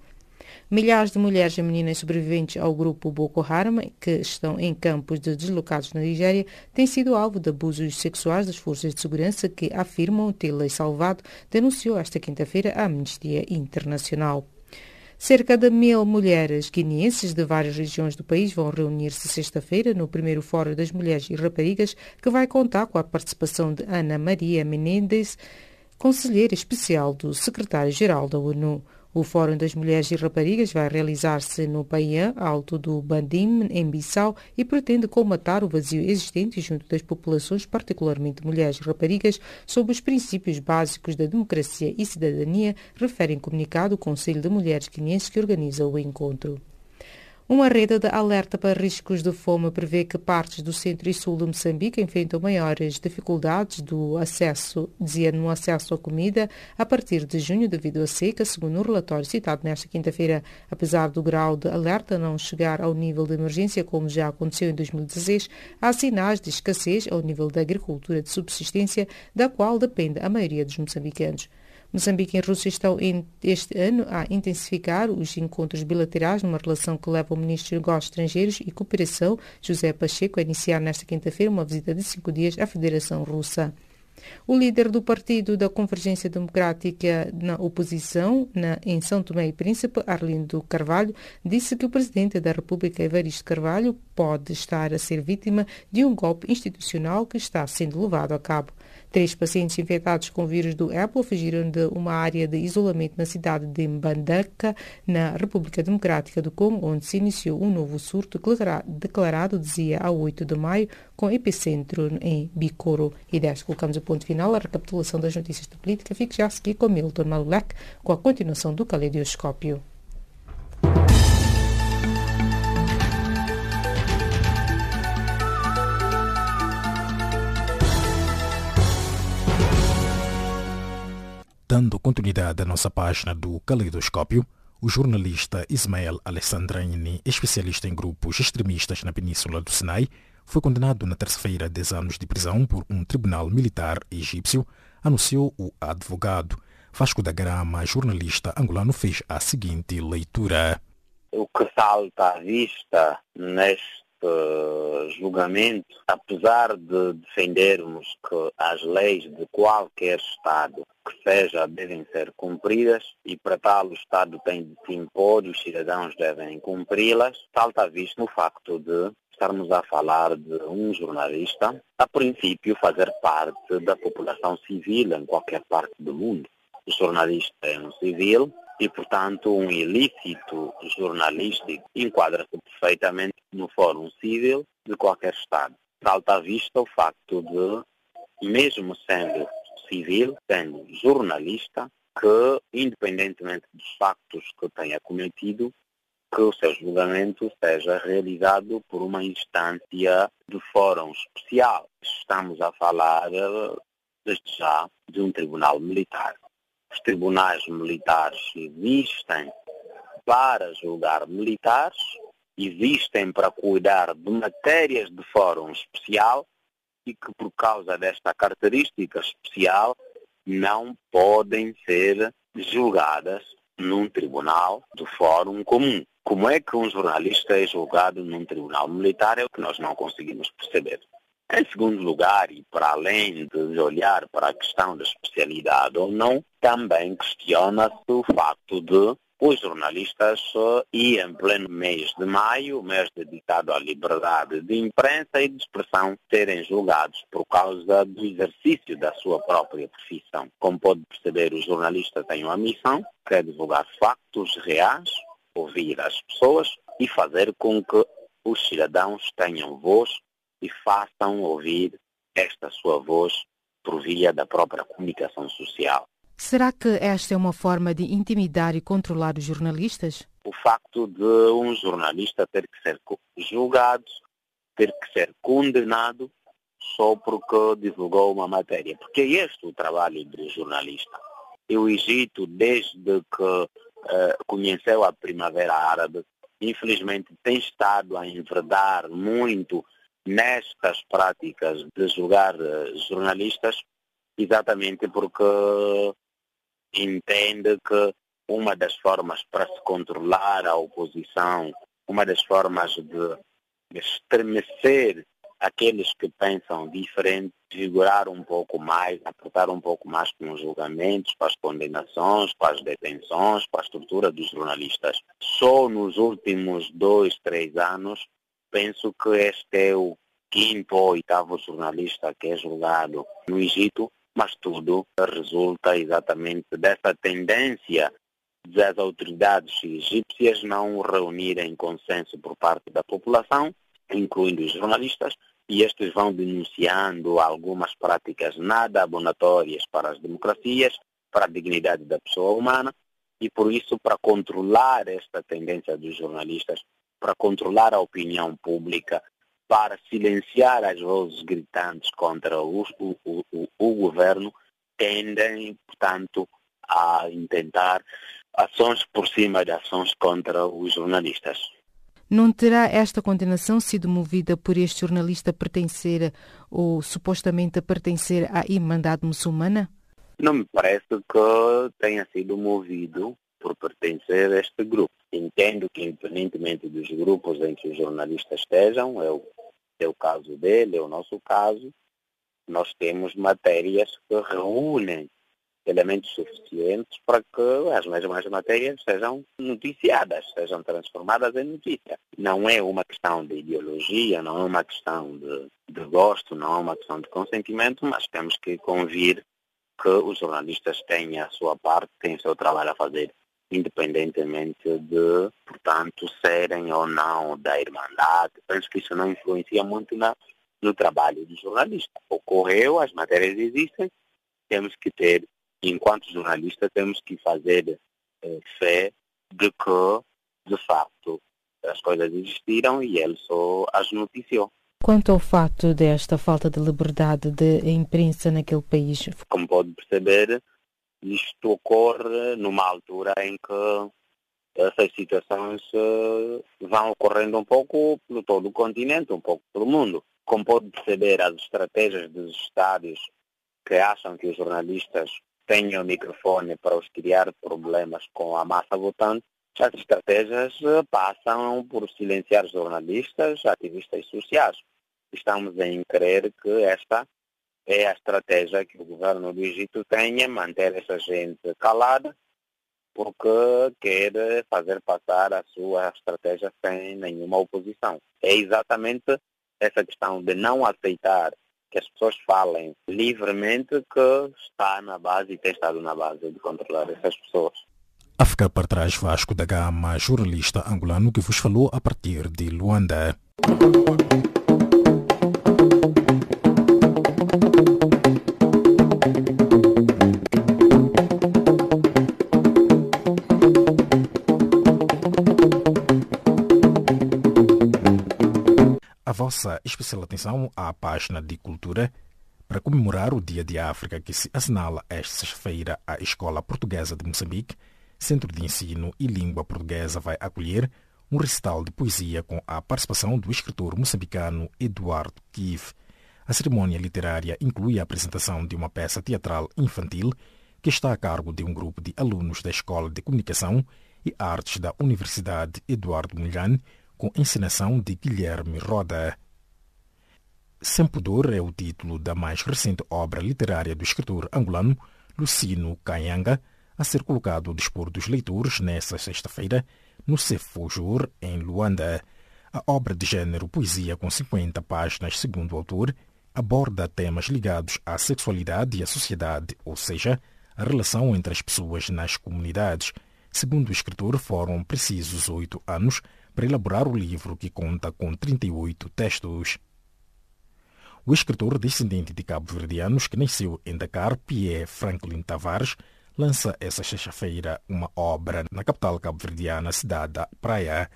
Milhares de mulheres e meninas sobreviventes ao grupo Boko Haram, que estão em campos de deslocados na Nigéria, têm sido alvo de abusos sexuais das forças de segurança que afirmam tê-las salvado, denunciou esta quinta-feira a Amnistia Internacional. Cerca de mil mulheres guineenses de várias regiões do país vão reunir-se sexta-feira no primeiro Fórum das Mulheres e Raparigas, que vai contar com a participação de Ana Maria Menendez, conselheira especial do secretário-geral da ONU. O Fórum das Mulheres e Raparigas vai realizar-se no Paiã, alto do Bandim, em Bissau, e pretende colmatar o vazio existente junto das populações, particularmente mulheres e raparigas, sobre os princípios básicos da democracia e cidadania, refere em comunicado o Conselho de Mulheres Guineenses que organiza o encontro. Uma rede de alerta para riscos de fome prevê que partes do centro e sul de Moçambique enfrentam maiores dificuldades do acesso, dizia no acesso à comida a partir de junho devido à seca, segundo o relatório citado nesta quinta-feira. Apesar do grau de alerta não chegar ao nível de emergência como já aconteceu em 2016, há sinais de escassez ao nível da agricultura de subsistência, da qual depende a maioria dos moçambicanos. Moçambique e Rússia estão este ano a intensificar os encontros bilaterais numa relação que leva o ministro dos Negócios Estrangeiros e Cooperação, José Pacheco, a iniciar nesta quinta-feira uma visita de cinco dias à Federação Russa. O líder do Partido da Convergência Democrática na oposição, na, em São Tomé e Príncipe, Arlindo Carvalho, disse que o presidente da República, Evaristo Carvalho, pode estar a ser vítima de um golpe institucional que está sendo levado a cabo. Três pacientes infectados com o vírus do Apple fugiram de uma área de isolamento na cidade de Mbandaka, na República Democrática do Congo, onde se iniciou um novo surto declarado, dizia, a 8 de maio, com epicentro em Bicoro. E desta colocamos o ponto final à recapitulação das notícias da política. Fique já a seguir com Milton Malulek, com a continuação do Caleidoscópio. Dando continuidade à nossa página do Caleidoscópio, o jornalista Ismael Alessandrini, especialista em grupos extremistas na Península do Sinai, foi condenado na terça-feira a 10 anos de prisão por um tribunal militar egípcio, anunciou o advogado. Vasco da Grama, jornalista angolano, fez a seguinte leitura. O que salta à vista neste julgamento, apesar de defendermos que as leis de qualquer Estado que seja devem ser cumpridas e para tal o Estado tem de se impor e os cidadãos devem cumpri-las, salta à vista o facto de estarmos a falar de um jornalista, a princípio fazer parte da população civil em qualquer parte do mundo. O jornalista é um civil e, portanto, um ilícito jornalístico enquadra-se perfeitamente no Fórum Civil de qualquer Estado. Salta à vista o facto de, mesmo sendo civil, sendo jornalista, que, independentemente dos factos que tenha cometido, que o seu julgamento seja realizado por uma instância de fórum especial. Estamos a falar, desde já, de um tribunal militar. Os tribunais militares existem para julgar militares, existem para cuidar de matérias de fórum especial e que, por causa desta característica especial, não podem ser julgadas num tribunal de fórum comum. Como é que um jornalista é julgado num tribunal militar é o que nós não conseguimos perceber. Em segundo lugar, e para além de olhar para a questão da especialidade ou não, também questiona-se o facto de os jornalistas, e em pleno mês de maio, mês dedicado à liberdade de imprensa e de expressão, serem julgados por causa do exercício da sua própria profissão. Como pode perceber, o jornalista tem uma missão, que é divulgar factos reais, ouvir as pessoas e fazer com que os cidadãos tenham voz e façam ouvir esta sua voz por via da própria comunicação social. Será que esta é uma forma de intimidar e controlar os jornalistas? O facto de um jornalista ter que ser julgado, ter que ser condenado só porque divulgou uma matéria. Porque é este o trabalho do jornalista. E o Egito, desde que uh, conheceu a Primavera Árabe, infelizmente tem estado a enverdar muito nestas práticas de julgar uh, jornalistas, exatamente porque entende que uma das formas para se controlar a oposição, uma das formas de estremecer aqueles que pensam diferente, vigorar um pouco mais, apertar um pouco mais com os julgamentos, com as condenações, com as detenções, com a estrutura dos jornalistas. Só nos últimos dois, três anos, penso que este é o quinto ou oitavo jornalista que é julgado no Egito mas tudo resulta exatamente dessa tendência das autoridades egípcias não reunirem consenso por parte da população, incluindo os jornalistas, e estes vão denunciando algumas práticas nada abonatórias para as democracias, para a dignidade da pessoa humana, e por isso, para controlar esta tendência dos jornalistas, para controlar a opinião pública, para silenciar as vozes gritantes contra o, o, o, o governo, tendem, portanto, a intentar ações por cima de ações contra os jornalistas. Não terá esta condenação sido movida por este jornalista pertencer ou supostamente pertencer à Irmandade Muçulmana? Não me parece que tenha sido movido por pertencer a este grupo. Entendo que, independentemente dos grupos em que os jornalistas estejam, é o, é o caso dele, é o nosso caso, nós temos matérias que reúnem elementos suficientes para que as mesmas matérias sejam noticiadas, sejam transformadas em notícia. Não é uma questão de ideologia, não é uma questão de, de gosto, não é uma questão de consentimento, mas temos que convir que os jornalistas têm a sua parte, têm o seu trabalho a fazer independentemente de, portanto, serem ou não da Irmandade. Penso que isso não influencia muito na, no trabalho do jornalista. Ocorreu, as matérias existem, temos que ter, enquanto jornalista, temos que fazer eh, fé de que, de facto, as coisas existiram e ele só as noticiou. Quanto ao fato desta falta de liberdade de imprensa naquele país? Como pode perceber, Isto ocorre numa altura em que essas situações uh, vão ocorrendo um pouco pelo todo o continente, um pouco pelo mundo. Como pode perceber, as estratégias dos Estados que acham que os jornalistas tenham o microfone para os criar problemas com a massa votante, as estratégias uh, passam por silenciar jornalistas, ativistas sociais. Estamos em crer que esta é a estratégia que o governo do Egito tem, manter essa gente calada porque quer fazer passar a sua estratégia sem nenhuma oposição. É exatamente essa questão de não aceitar que as pessoas falem livremente que está na base e tem estado na base de controlar essas pessoas. A ficar para trás Vasco da Gama, jornalista angolano que vos falou a partir de Luanda. Vossa especial atenção à página de cultura para comemorar o Dia de África que se assinala esta sexta-feira a Escola Portuguesa de Moçambique, Centro de Ensino e Língua Portuguesa vai acolher um recital de poesia com a participação do escritor moçambicano Eduardo Kief. A cerimônia literária inclui a apresentação de uma peça teatral infantil que está a cargo de um grupo de alunos da Escola de Comunicação e Artes da Universidade Eduardo Mulhan, com encenação de Guilherme Roda. Sem Pudor é o título da mais recente obra literária do escritor angolano Lucino Canhanga, a ser colocado ao dispor dos leitores nesta sexta-feira no Cefojur, em Luanda. A obra de gênero poesia com 50 páginas, segundo o autor, aborda temas ligados à sexualidade e à sociedade, ou seja, a relação entre as pessoas nas comunidades. Segundo o escritor, foram precisos oito anos para elaborar o livro que conta com 38 textos. O escritor descendente de cabo-verdianos que nasceu em Dakar, Pierre Franklin Tavares, lança esta sexta-feira uma obra na capital cabo-verdiana, cidade da Praia.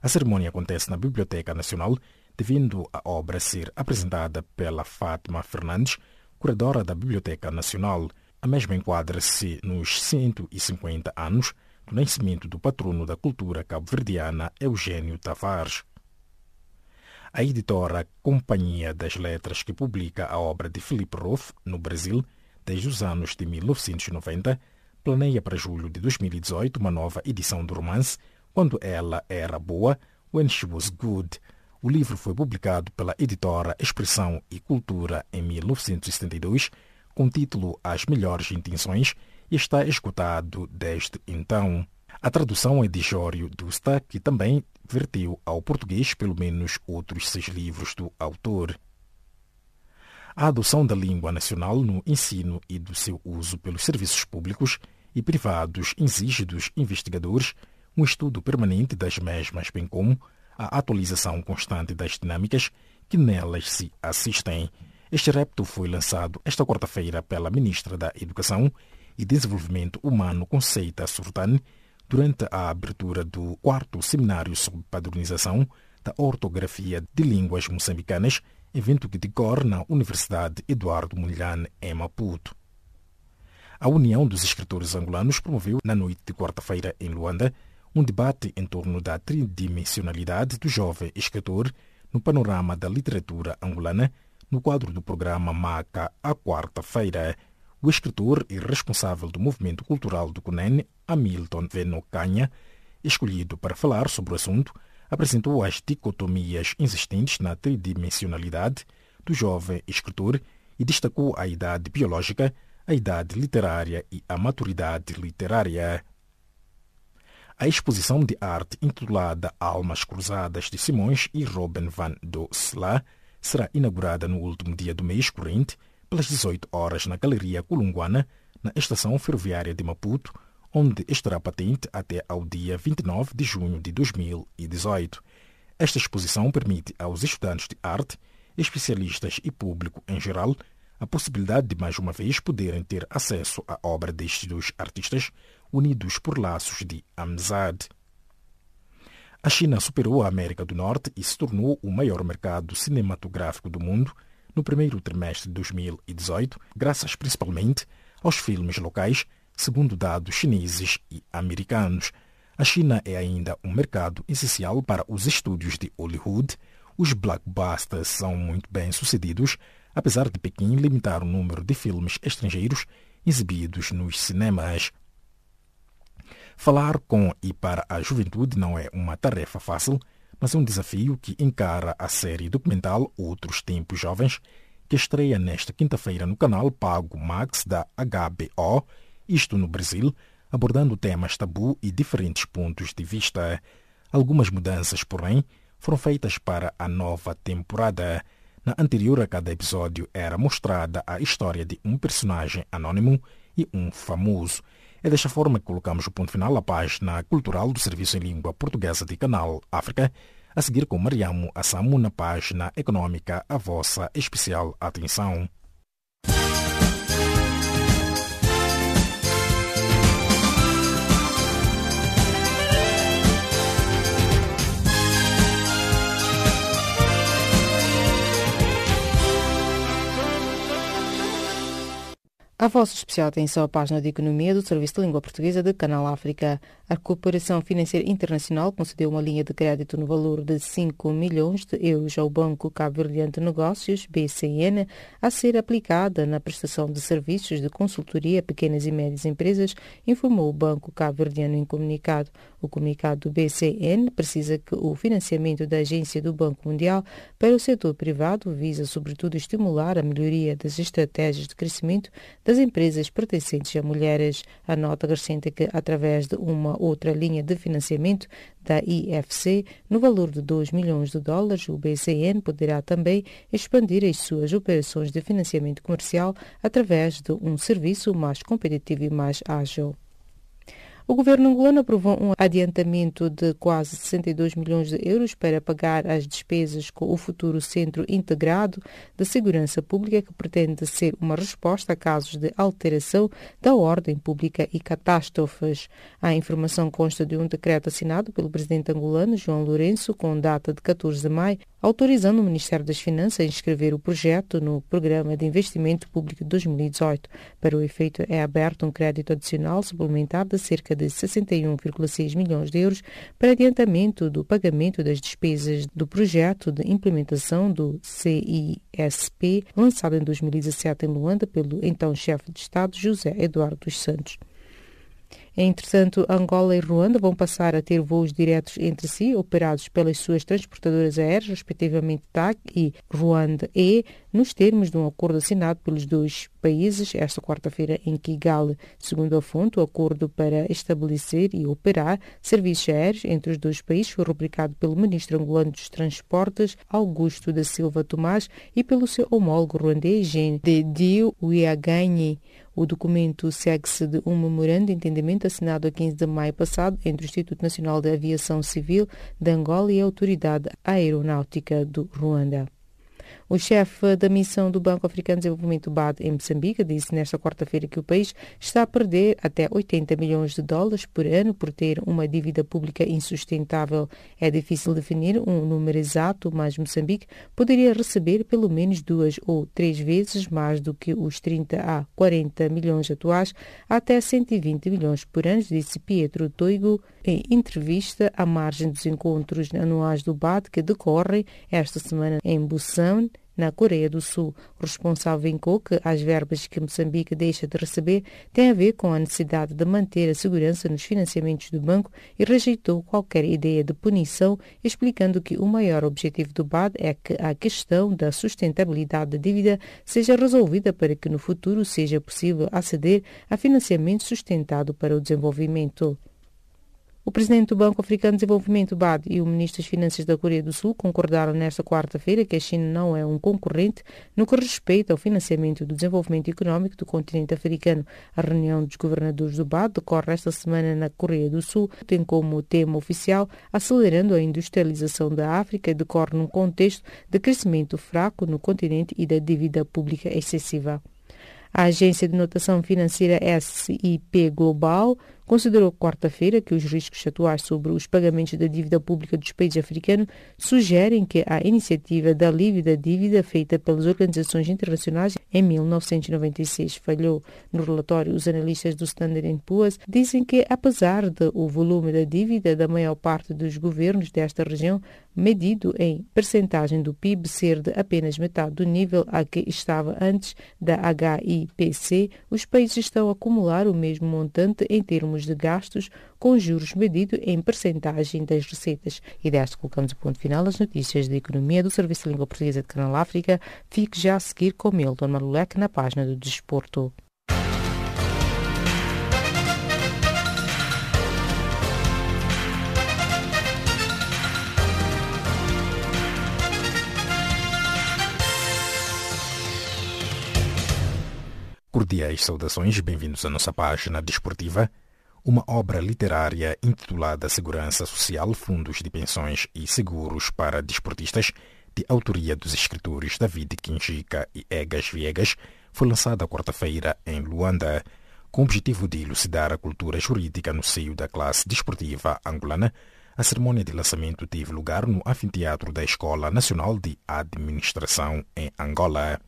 A cerimônia acontece na Biblioteca Nacional, devendo a obra ser apresentada pela Fátima Fernandes, curadora da Biblioteca Nacional. A mesma enquadra-se nos 150 anos do nascimento do patrono da cultura cabo-verdiana Eugênio Tavares. A editora Companhia das Letras, que publica a obra de Philip Roth no Brasil desde os anos de 1990, planeia para julho de 2018 uma nova edição do romance Quando Ela Era Boa, When She Was Good. O livro foi publicado pela editora Expressão e Cultura em 1972, com o título As Melhores Intenções, e está esgotado desde então. A tradução é de Jório Dusta, que também verteu ao português pelo menos outros seis livros do autor. A adoção da língua nacional no ensino e do seu uso pelos serviços públicos e privados exige dos investigadores um estudo permanente das mesmas, bem como a atualização constante das dinâmicas que nelas se assistem. Este repto foi lançado esta quarta-feira pela Ministra da Educação e Desenvolvimento Humano Conceita Surtani durante a abertura do quarto seminário sobre padronização da ortografia de línguas moçambicanas, evento que decorre na Universidade Eduardo Mulhan, em Maputo. A União dos Escritores Angolanos promoveu, na noite de quarta-feira em Luanda, um debate em torno da tridimensionalidade do jovem escritor no panorama da literatura angolana, no quadro do programa MACA, a quarta-feira, o escritor e responsável do movimento cultural do CUNEN, Hamilton Venocanha, escolhido para falar sobre o assunto, apresentou as dicotomias existentes na tridimensionalidade do jovem escritor e destacou a idade biológica, a idade literária e a maturidade literária. A exposição de arte intitulada Almas Cruzadas de Simões e Robin van do Sla será inaugurada no último dia do mês corrente pelas 18 horas na Galeria Colunguana, na estação ferroviária de Maputo, onde estará patente até ao dia 29 de junho de 2018. Esta exposição permite aos estudantes de arte, especialistas e público em geral a possibilidade de mais uma vez poderem ter acesso à obra destes dois artistas unidos por laços de amizade. A China superou a América do Norte e se tornou o maior mercado cinematográfico do mundo no primeiro trimestre de 2018, graças principalmente aos filmes locais, segundo dados chineses e americanos. A China é ainda um mercado essencial para os estúdios de Hollywood. Os blockbusters são muito bem sucedidos, apesar de Pequim limitar o número de filmes estrangeiros exibidos nos cinemas. Falar com e para a juventude não é uma tarefa fácil, mas é um desafio que encara a série documental Outros Tempos Jovens, que estreia nesta quinta-feira no canal Pago Max da HBO, isto no Brasil, abordando temas tabu e diferentes pontos de vista. Algumas mudanças, porém, foram feitas para a nova temporada. Na anterior, a cada episódio era mostrada a história de um personagem anônimo e um famoso. É desta forma que colocamos o ponto final à página cultural do Serviço em Língua Portuguesa de Canal África, a seguir com Mariamo Assamu na página econômica a vossa especial atenção. A vossa especial atenção à página de Economia do Serviço de Língua Portuguesa de Canal África. A Cooperação Financeira Internacional concedeu uma linha de crédito no valor de 5 milhões de euros ao Banco Cabo Verdeano de Negócios, BCN, a ser aplicada na prestação de serviços de consultoria a pequenas e médias empresas, informou o Banco Cabo Verdeano em comunicado. O comunicado do BCN precisa que o financiamento da Agência do Banco Mundial para o setor privado visa, sobretudo, estimular a melhoria das estratégias de crescimento das empresas pertencentes a mulheres. A nota acrescenta que, através de uma outra linha de financiamento da IFC, no valor de 2 milhões de dólares, o BCN poderá também expandir as suas operações de financiamento comercial através de um serviço mais competitivo e mais ágil. O governo angolano aprovou um adiantamento de quase 62 milhões de euros para pagar as despesas com o futuro Centro Integrado de Segurança Pública, que pretende ser uma resposta a casos de alteração da ordem pública e catástrofes. A informação consta de um decreto assinado pelo presidente angolano João Lourenço, com data de 14 de maio, autorizando o Ministério das Finanças a inscrever o projeto no Programa de Investimento Público de 2018. Para o efeito, é aberto um crédito adicional suplementar de cerca de 61,6 milhões de euros para adiantamento do pagamento das despesas do projeto de implementação do CISP, lançado em 2017 em Luanda pelo então chefe de Estado José Eduardo dos Santos. Entretanto, Angola e Ruanda vão passar a ter voos diretos entre si, operados pelas suas transportadoras aéreas, respectivamente TAC e Ruanda E, nos termos de um acordo assinado pelos dois países esta quarta-feira em Kigali. Segundo a fonte, o acordo para estabelecer e operar serviços aéreos entre os dois países foi rubricado pelo ministro angolano dos Transportes, Augusto da Silva Tomás, e pelo seu homólogo ruandês, Jean de Dio. O documento segue-se de um memorando de entendimento assinado a 15 de maio passado entre o Instituto Nacional de Aviação Civil de Angola e a Autoridade Aeronáutica do Ruanda. O chefe da missão do Banco Africano de Desenvolvimento BAD em Moçambique disse nesta quarta-feira que o país está a perder até 80 milhões de dólares por ano por ter uma dívida pública insustentável. É difícil definir um número exato, mas Moçambique poderia receber pelo menos duas ou três vezes mais do que os 30 a 40 milhões atuais, até 120 milhões por ano, disse Pietro Toigo em entrevista à margem dos encontros anuais do BAD que decorrem esta semana em Busan, na Coreia do Sul. O responsável vincou que as verbas que Moçambique deixa de receber têm a ver com a necessidade de manter a segurança nos financiamentos do banco e rejeitou qualquer ideia de punição, explicando que o maior objetivo do BAD é que a questão da sustentabilidade da dívida seja resolvida para que no futuro seja possível aceder a financiamento sustentado para o desenvolvimento. O presidente do Banco Africano de Desenvolvimento, BAD, e o ministro das Finanças da Coreia do Sul concordaram nesta quarta-feira que a China não é um concorrente no que respeita ao financiamento do desenvolvimento econômico do continente africano. A reunião dos governadores do BAD decorre esta semana na Coreia do Sul, tem como tema oficial acelerando a industrialização da África e decorre num contexto de crescimento fraco no continente e da dívida pública excessiva. A agência de notação financeira SIP Global considerou quarta-feira que os riscos atuais sobre os pagamentos da dívida pública dos países africanos sugerem que a iniciativa de alívio da dívida feita pelas organizações internacionais em 1996 falhou. No relatório, os analistas do Standard Poor's dizem que, apesar de o volume da dívida da maior parte dos governos desta região, medido em percentagem do PIB, ser de apenas metade do nível a que estava antes da HIPC, os países estão a acumular o mesmo montante em termos de gastos, com juros medido em percentagem das receitas. E desta colocamos o ponto final às notícias de economia do Serviço de Língua Portuguesa de Canal África. Fique já a seguir com Milton Malulek na página do Desporto. Cordiais saudações, bem-vindos à nossa página desportiva. Uma obra literária intitulada Segurança Social, Fundos de Pensões e Seguros para Desportistas, de autoria dos escritores David Kinjika e Egas Viegas, foi lançada quarta-feira em Luanda, com o objetivo de elucidar a cultura jurídica no seio da classe desportiva angolana. A cerimônia de lançamento teve lugar no anfiteatro da Escola Nacional de Administração em Angola.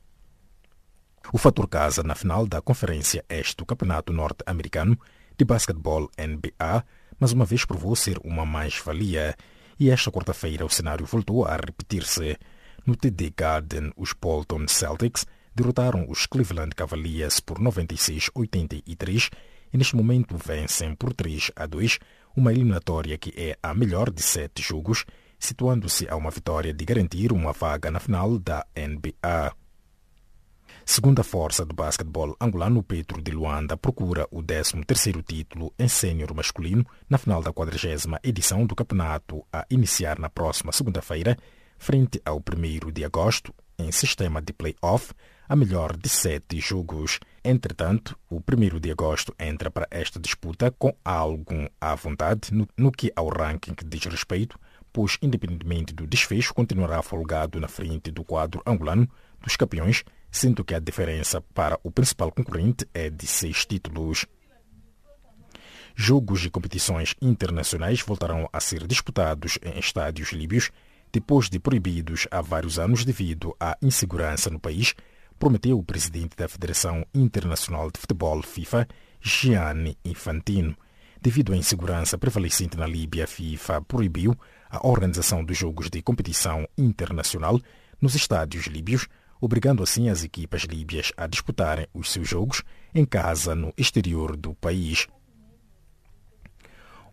O fator casa na final da Conferência Este do Campeonato Norte-Americano de Basquetebol NBA, mas uma vez provou ser uma mais-valia, e esta quarta-feira o cenário voltou a repetir-se. No TD Garden, os Bolton Celtics derrotaram os Cleveland Cavaliers por 96-83 e neste momento vencem por 3 a 2, uma eliminatória que é a melhor de sete jogos, situando-se a uma vitória de garantir uma vaga na final da NBA. Segunda força do basquetebol angolano, Petro de Luanda procura o 13º título em sênior masculino na final da 40 edição do campeonato a iniciar na próxima segunda-feira, frente ao 1 de agosto, em sistema de play-off, a melhor de sete jogos. Entretanto, o 1 de agosto entra para esta disputa com algum à vontade no, no que ao ranking diz respeito, pois, independentemente do desfecho, continuará folgado na frente do quadro angolano dos campeões Sinto que a diferença para o principal concorrente é de seis títulos. Jogos e competições internacionais voltarão a ser disputados em estádios líbios depois de proibidos há vários anos devido à insegurança no país, prometeu o presidente da Federação Internacional de Futebol FIFA, Gianni Infantino. Devido à insegurança prevalecente na Líbia, a FIFA proibiu a organização dos jogos de competição internacional nos estádios líbios, obrigando assim as equipas líbias a disputarem os seus jogos em casa no exterior do país.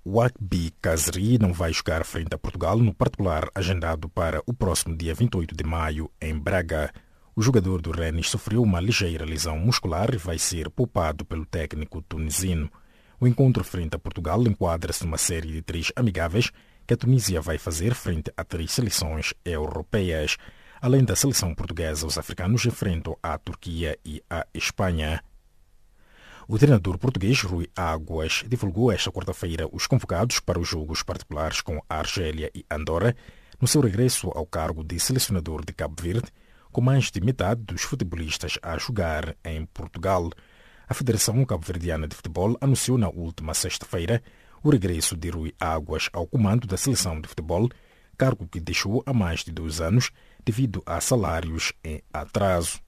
O Akbi Kazri não vai jogar frente a Portugal no particular agendado para o próximo dia 28 de maio em Braga. O jogador do Rennes sofreu uma ligeira lesão muscular e vai ser poupado pelo técnico tunisino. O encontro frente a Portugal enquadra-se numa série de três amigáveis que a Tunísia vai fazer frente a três seleções europeias. Além da seleção portuguesa, os africanos enfrentam a Turquia e a Espanha. O treinador português Rui Águas divulgou esta quarta-feira os convocados para os jogos particulares com a Argélia e Andorra no seu regresso ao cargo de selecionador de Cabo Verde, com mais de metade dos futebolistas a jogar em Portugal. A Federação Cabo-Verdiana de Futebol anunciou na última sexta-feira o regresso de Rui Águas ao comando da seleção de futebol, cargo que deixou há mais de dois anos devido a salários em atraso.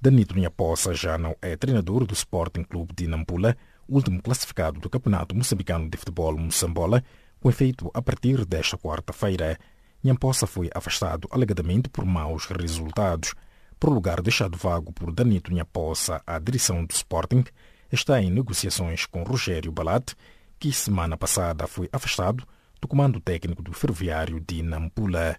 Danilo Poça já não é treinador do Sporting Clube de Nampula, último classificado do Campeonato Moçambicano de Futebol Moçambola, com efeito a partir desta quarta-feira. Poça foi afastado alegadamente por maus resultados. Por lugar deixado vago por Danilo Poça, a direção do Sporting está em negociações com Rogério Balat, que semana passada foi afastado do comando técnico do Ferroviário de Nampula.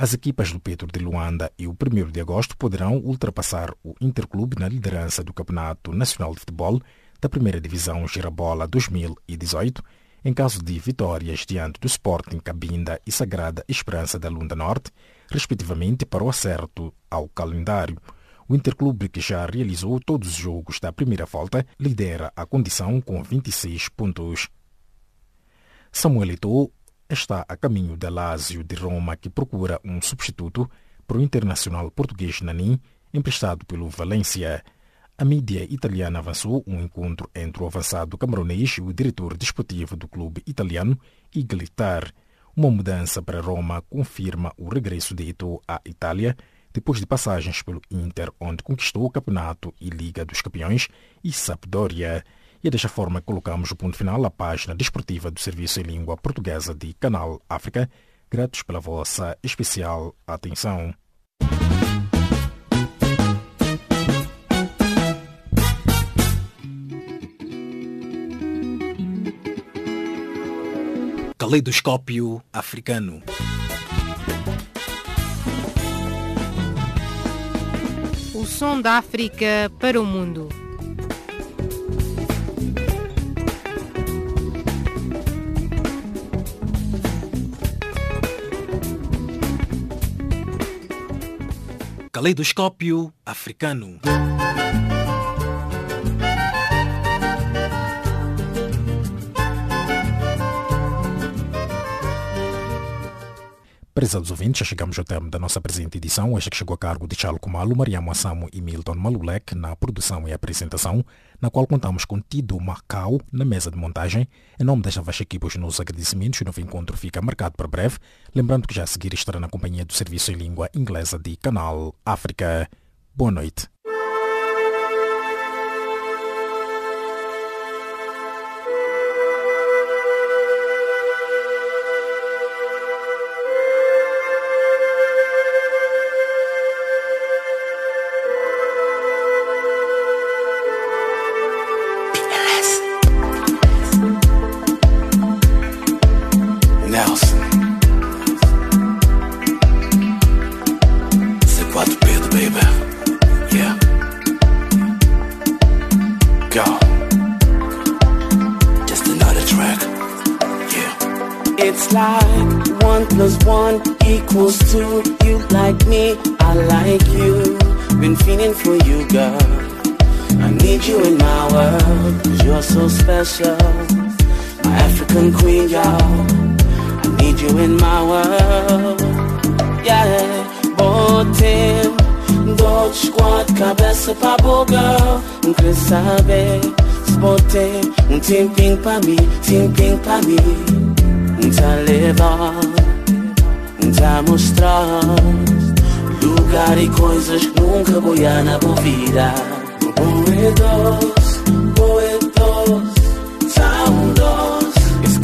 As equipas do Petro de Luanda e o 1 de agosto poderão ultrapassar o Interclube na liderança do Campeonato Nacional de Futebol da Primeira Divisão Girabola 2018, em caso de vitórias diante do Sporting Cabinda e Sagrada Esperança da Lunda Norte, respectivamente para o acerto ao calendário. O Interclube, que já realizou todos os jogos da primeira volta, lidera a condição com 26 pontos. Samuel Eto'o está a caminho da Lazio de Roma, que procura um substituto para o internacional português Nanin, emprestado pelo Valência. a mídia italiana avançou um encontro entre o avançado camaronês e o diretor desportivo do clube italiano, Iglitar. Uma mudança para Roma confirma o regresso de Eto'o à Itália, depois de passagens pelo Inter, onde conquistou o campeonato e Liga dos Campeões, e Sampdoria. E é desta forma que colocamos o ponto final à página desportiva do Serviço em Língua Portuguesa de Canal África. Gratos pela vossa especial atenção. Caleidoscópio africano. O som da África para o mundo. Caleidoscópio africano. Prezados ouvintes, já chegamos ao termo da nossa presente edição, esta que chegou a cargo de Charles Kumalo, Mariamo Assamo e Milton Malulek na produção e apresentação, na qual contamos com Tido Macau na mesa de montagem. Em nome desta vasta equipa, os nossos agradecimentos o novo encontro fica marcado para breve, lembrando que já a seguir estará na companhia do Serviço em Língua Inglesa de Canal África. Boa noite. Special. My African queen, y'all. I need you in my world. Yeah, botem. Dois, quatro, cabeça pra boga. Não quer saber. Se botei um tempinho pra mim, tempinho pra mim. Nta levar, nta mostrar Lugar e coisas que nunca vou ir na boa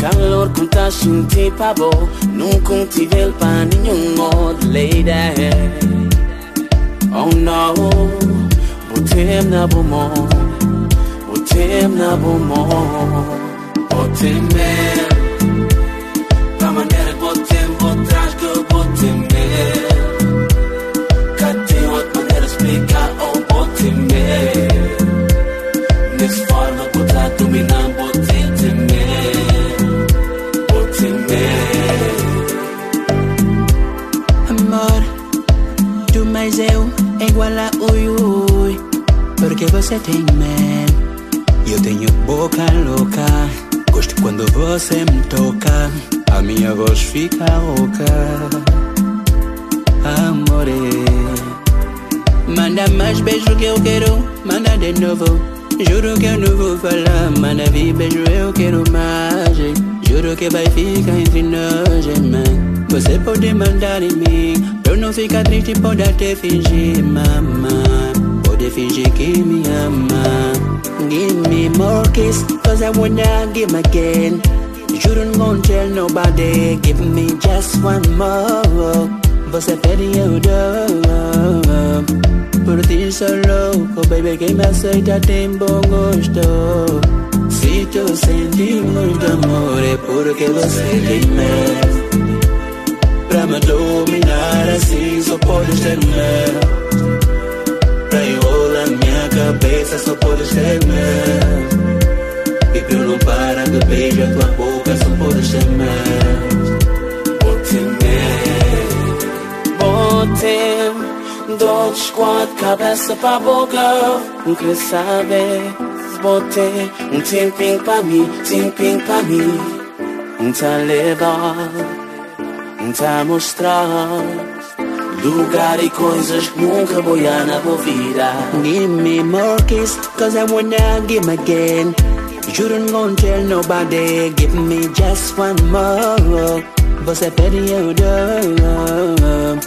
Esse calor que tá sentindo pra bom Nunca tive pra nenhum modo, lady Oh no, botem na bomon Botem na bomon Botem mesmo da maneira que vou ter, vou trás que eu vou temer. Cá tem outra maneira de explicar, ou vou temer. Nessa forma que vou você tem mel, eu tenho boca louca. Gosto quando você me toca. A minha voz fica rouca Amore Manda mais beijo que eu quero Manda de novo Juro que eu não vou falar Manda vir beijo eu quero mais Juro que vai ficar entre nós, man. Você pode mandar em mim Eu não ficar triste, pode até fingir, mamãe Pode fingir que me ama. Give me more kiss Cause I wanna give again. You shouldn't go tell nobody Give me just one more. Você pede eu dou Por ti sou louco Baby, quem me aceita tem bom gosto Se tu sente muito amor É porque você tem medo Pra me dominar assim Só podes ter medo cabeça Só podes ter medo e pra eu não parar de beijar tua boca Só podes ter medo Vou temer Botem Dois, quatro, cabeça pra boca. Não quer saber Se botei um tempinho pra mim Tempinho pra mim. Não tá levar Não tá mostrar Lugar e coisas que nunca vou na vida Give me more kiss, cause I wanna give again You don't gonna tell nobody Give me just one more. Você pede eu dou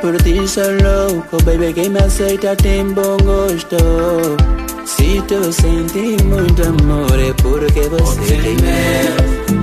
Por ti sou louco, baby Quem me aceita tem bom gosto Se tu sente muito amor É porque você tem mel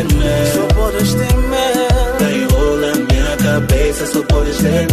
Só podes ter mel Só podes ter mel Pra enrolar minha cabeça Só podes ter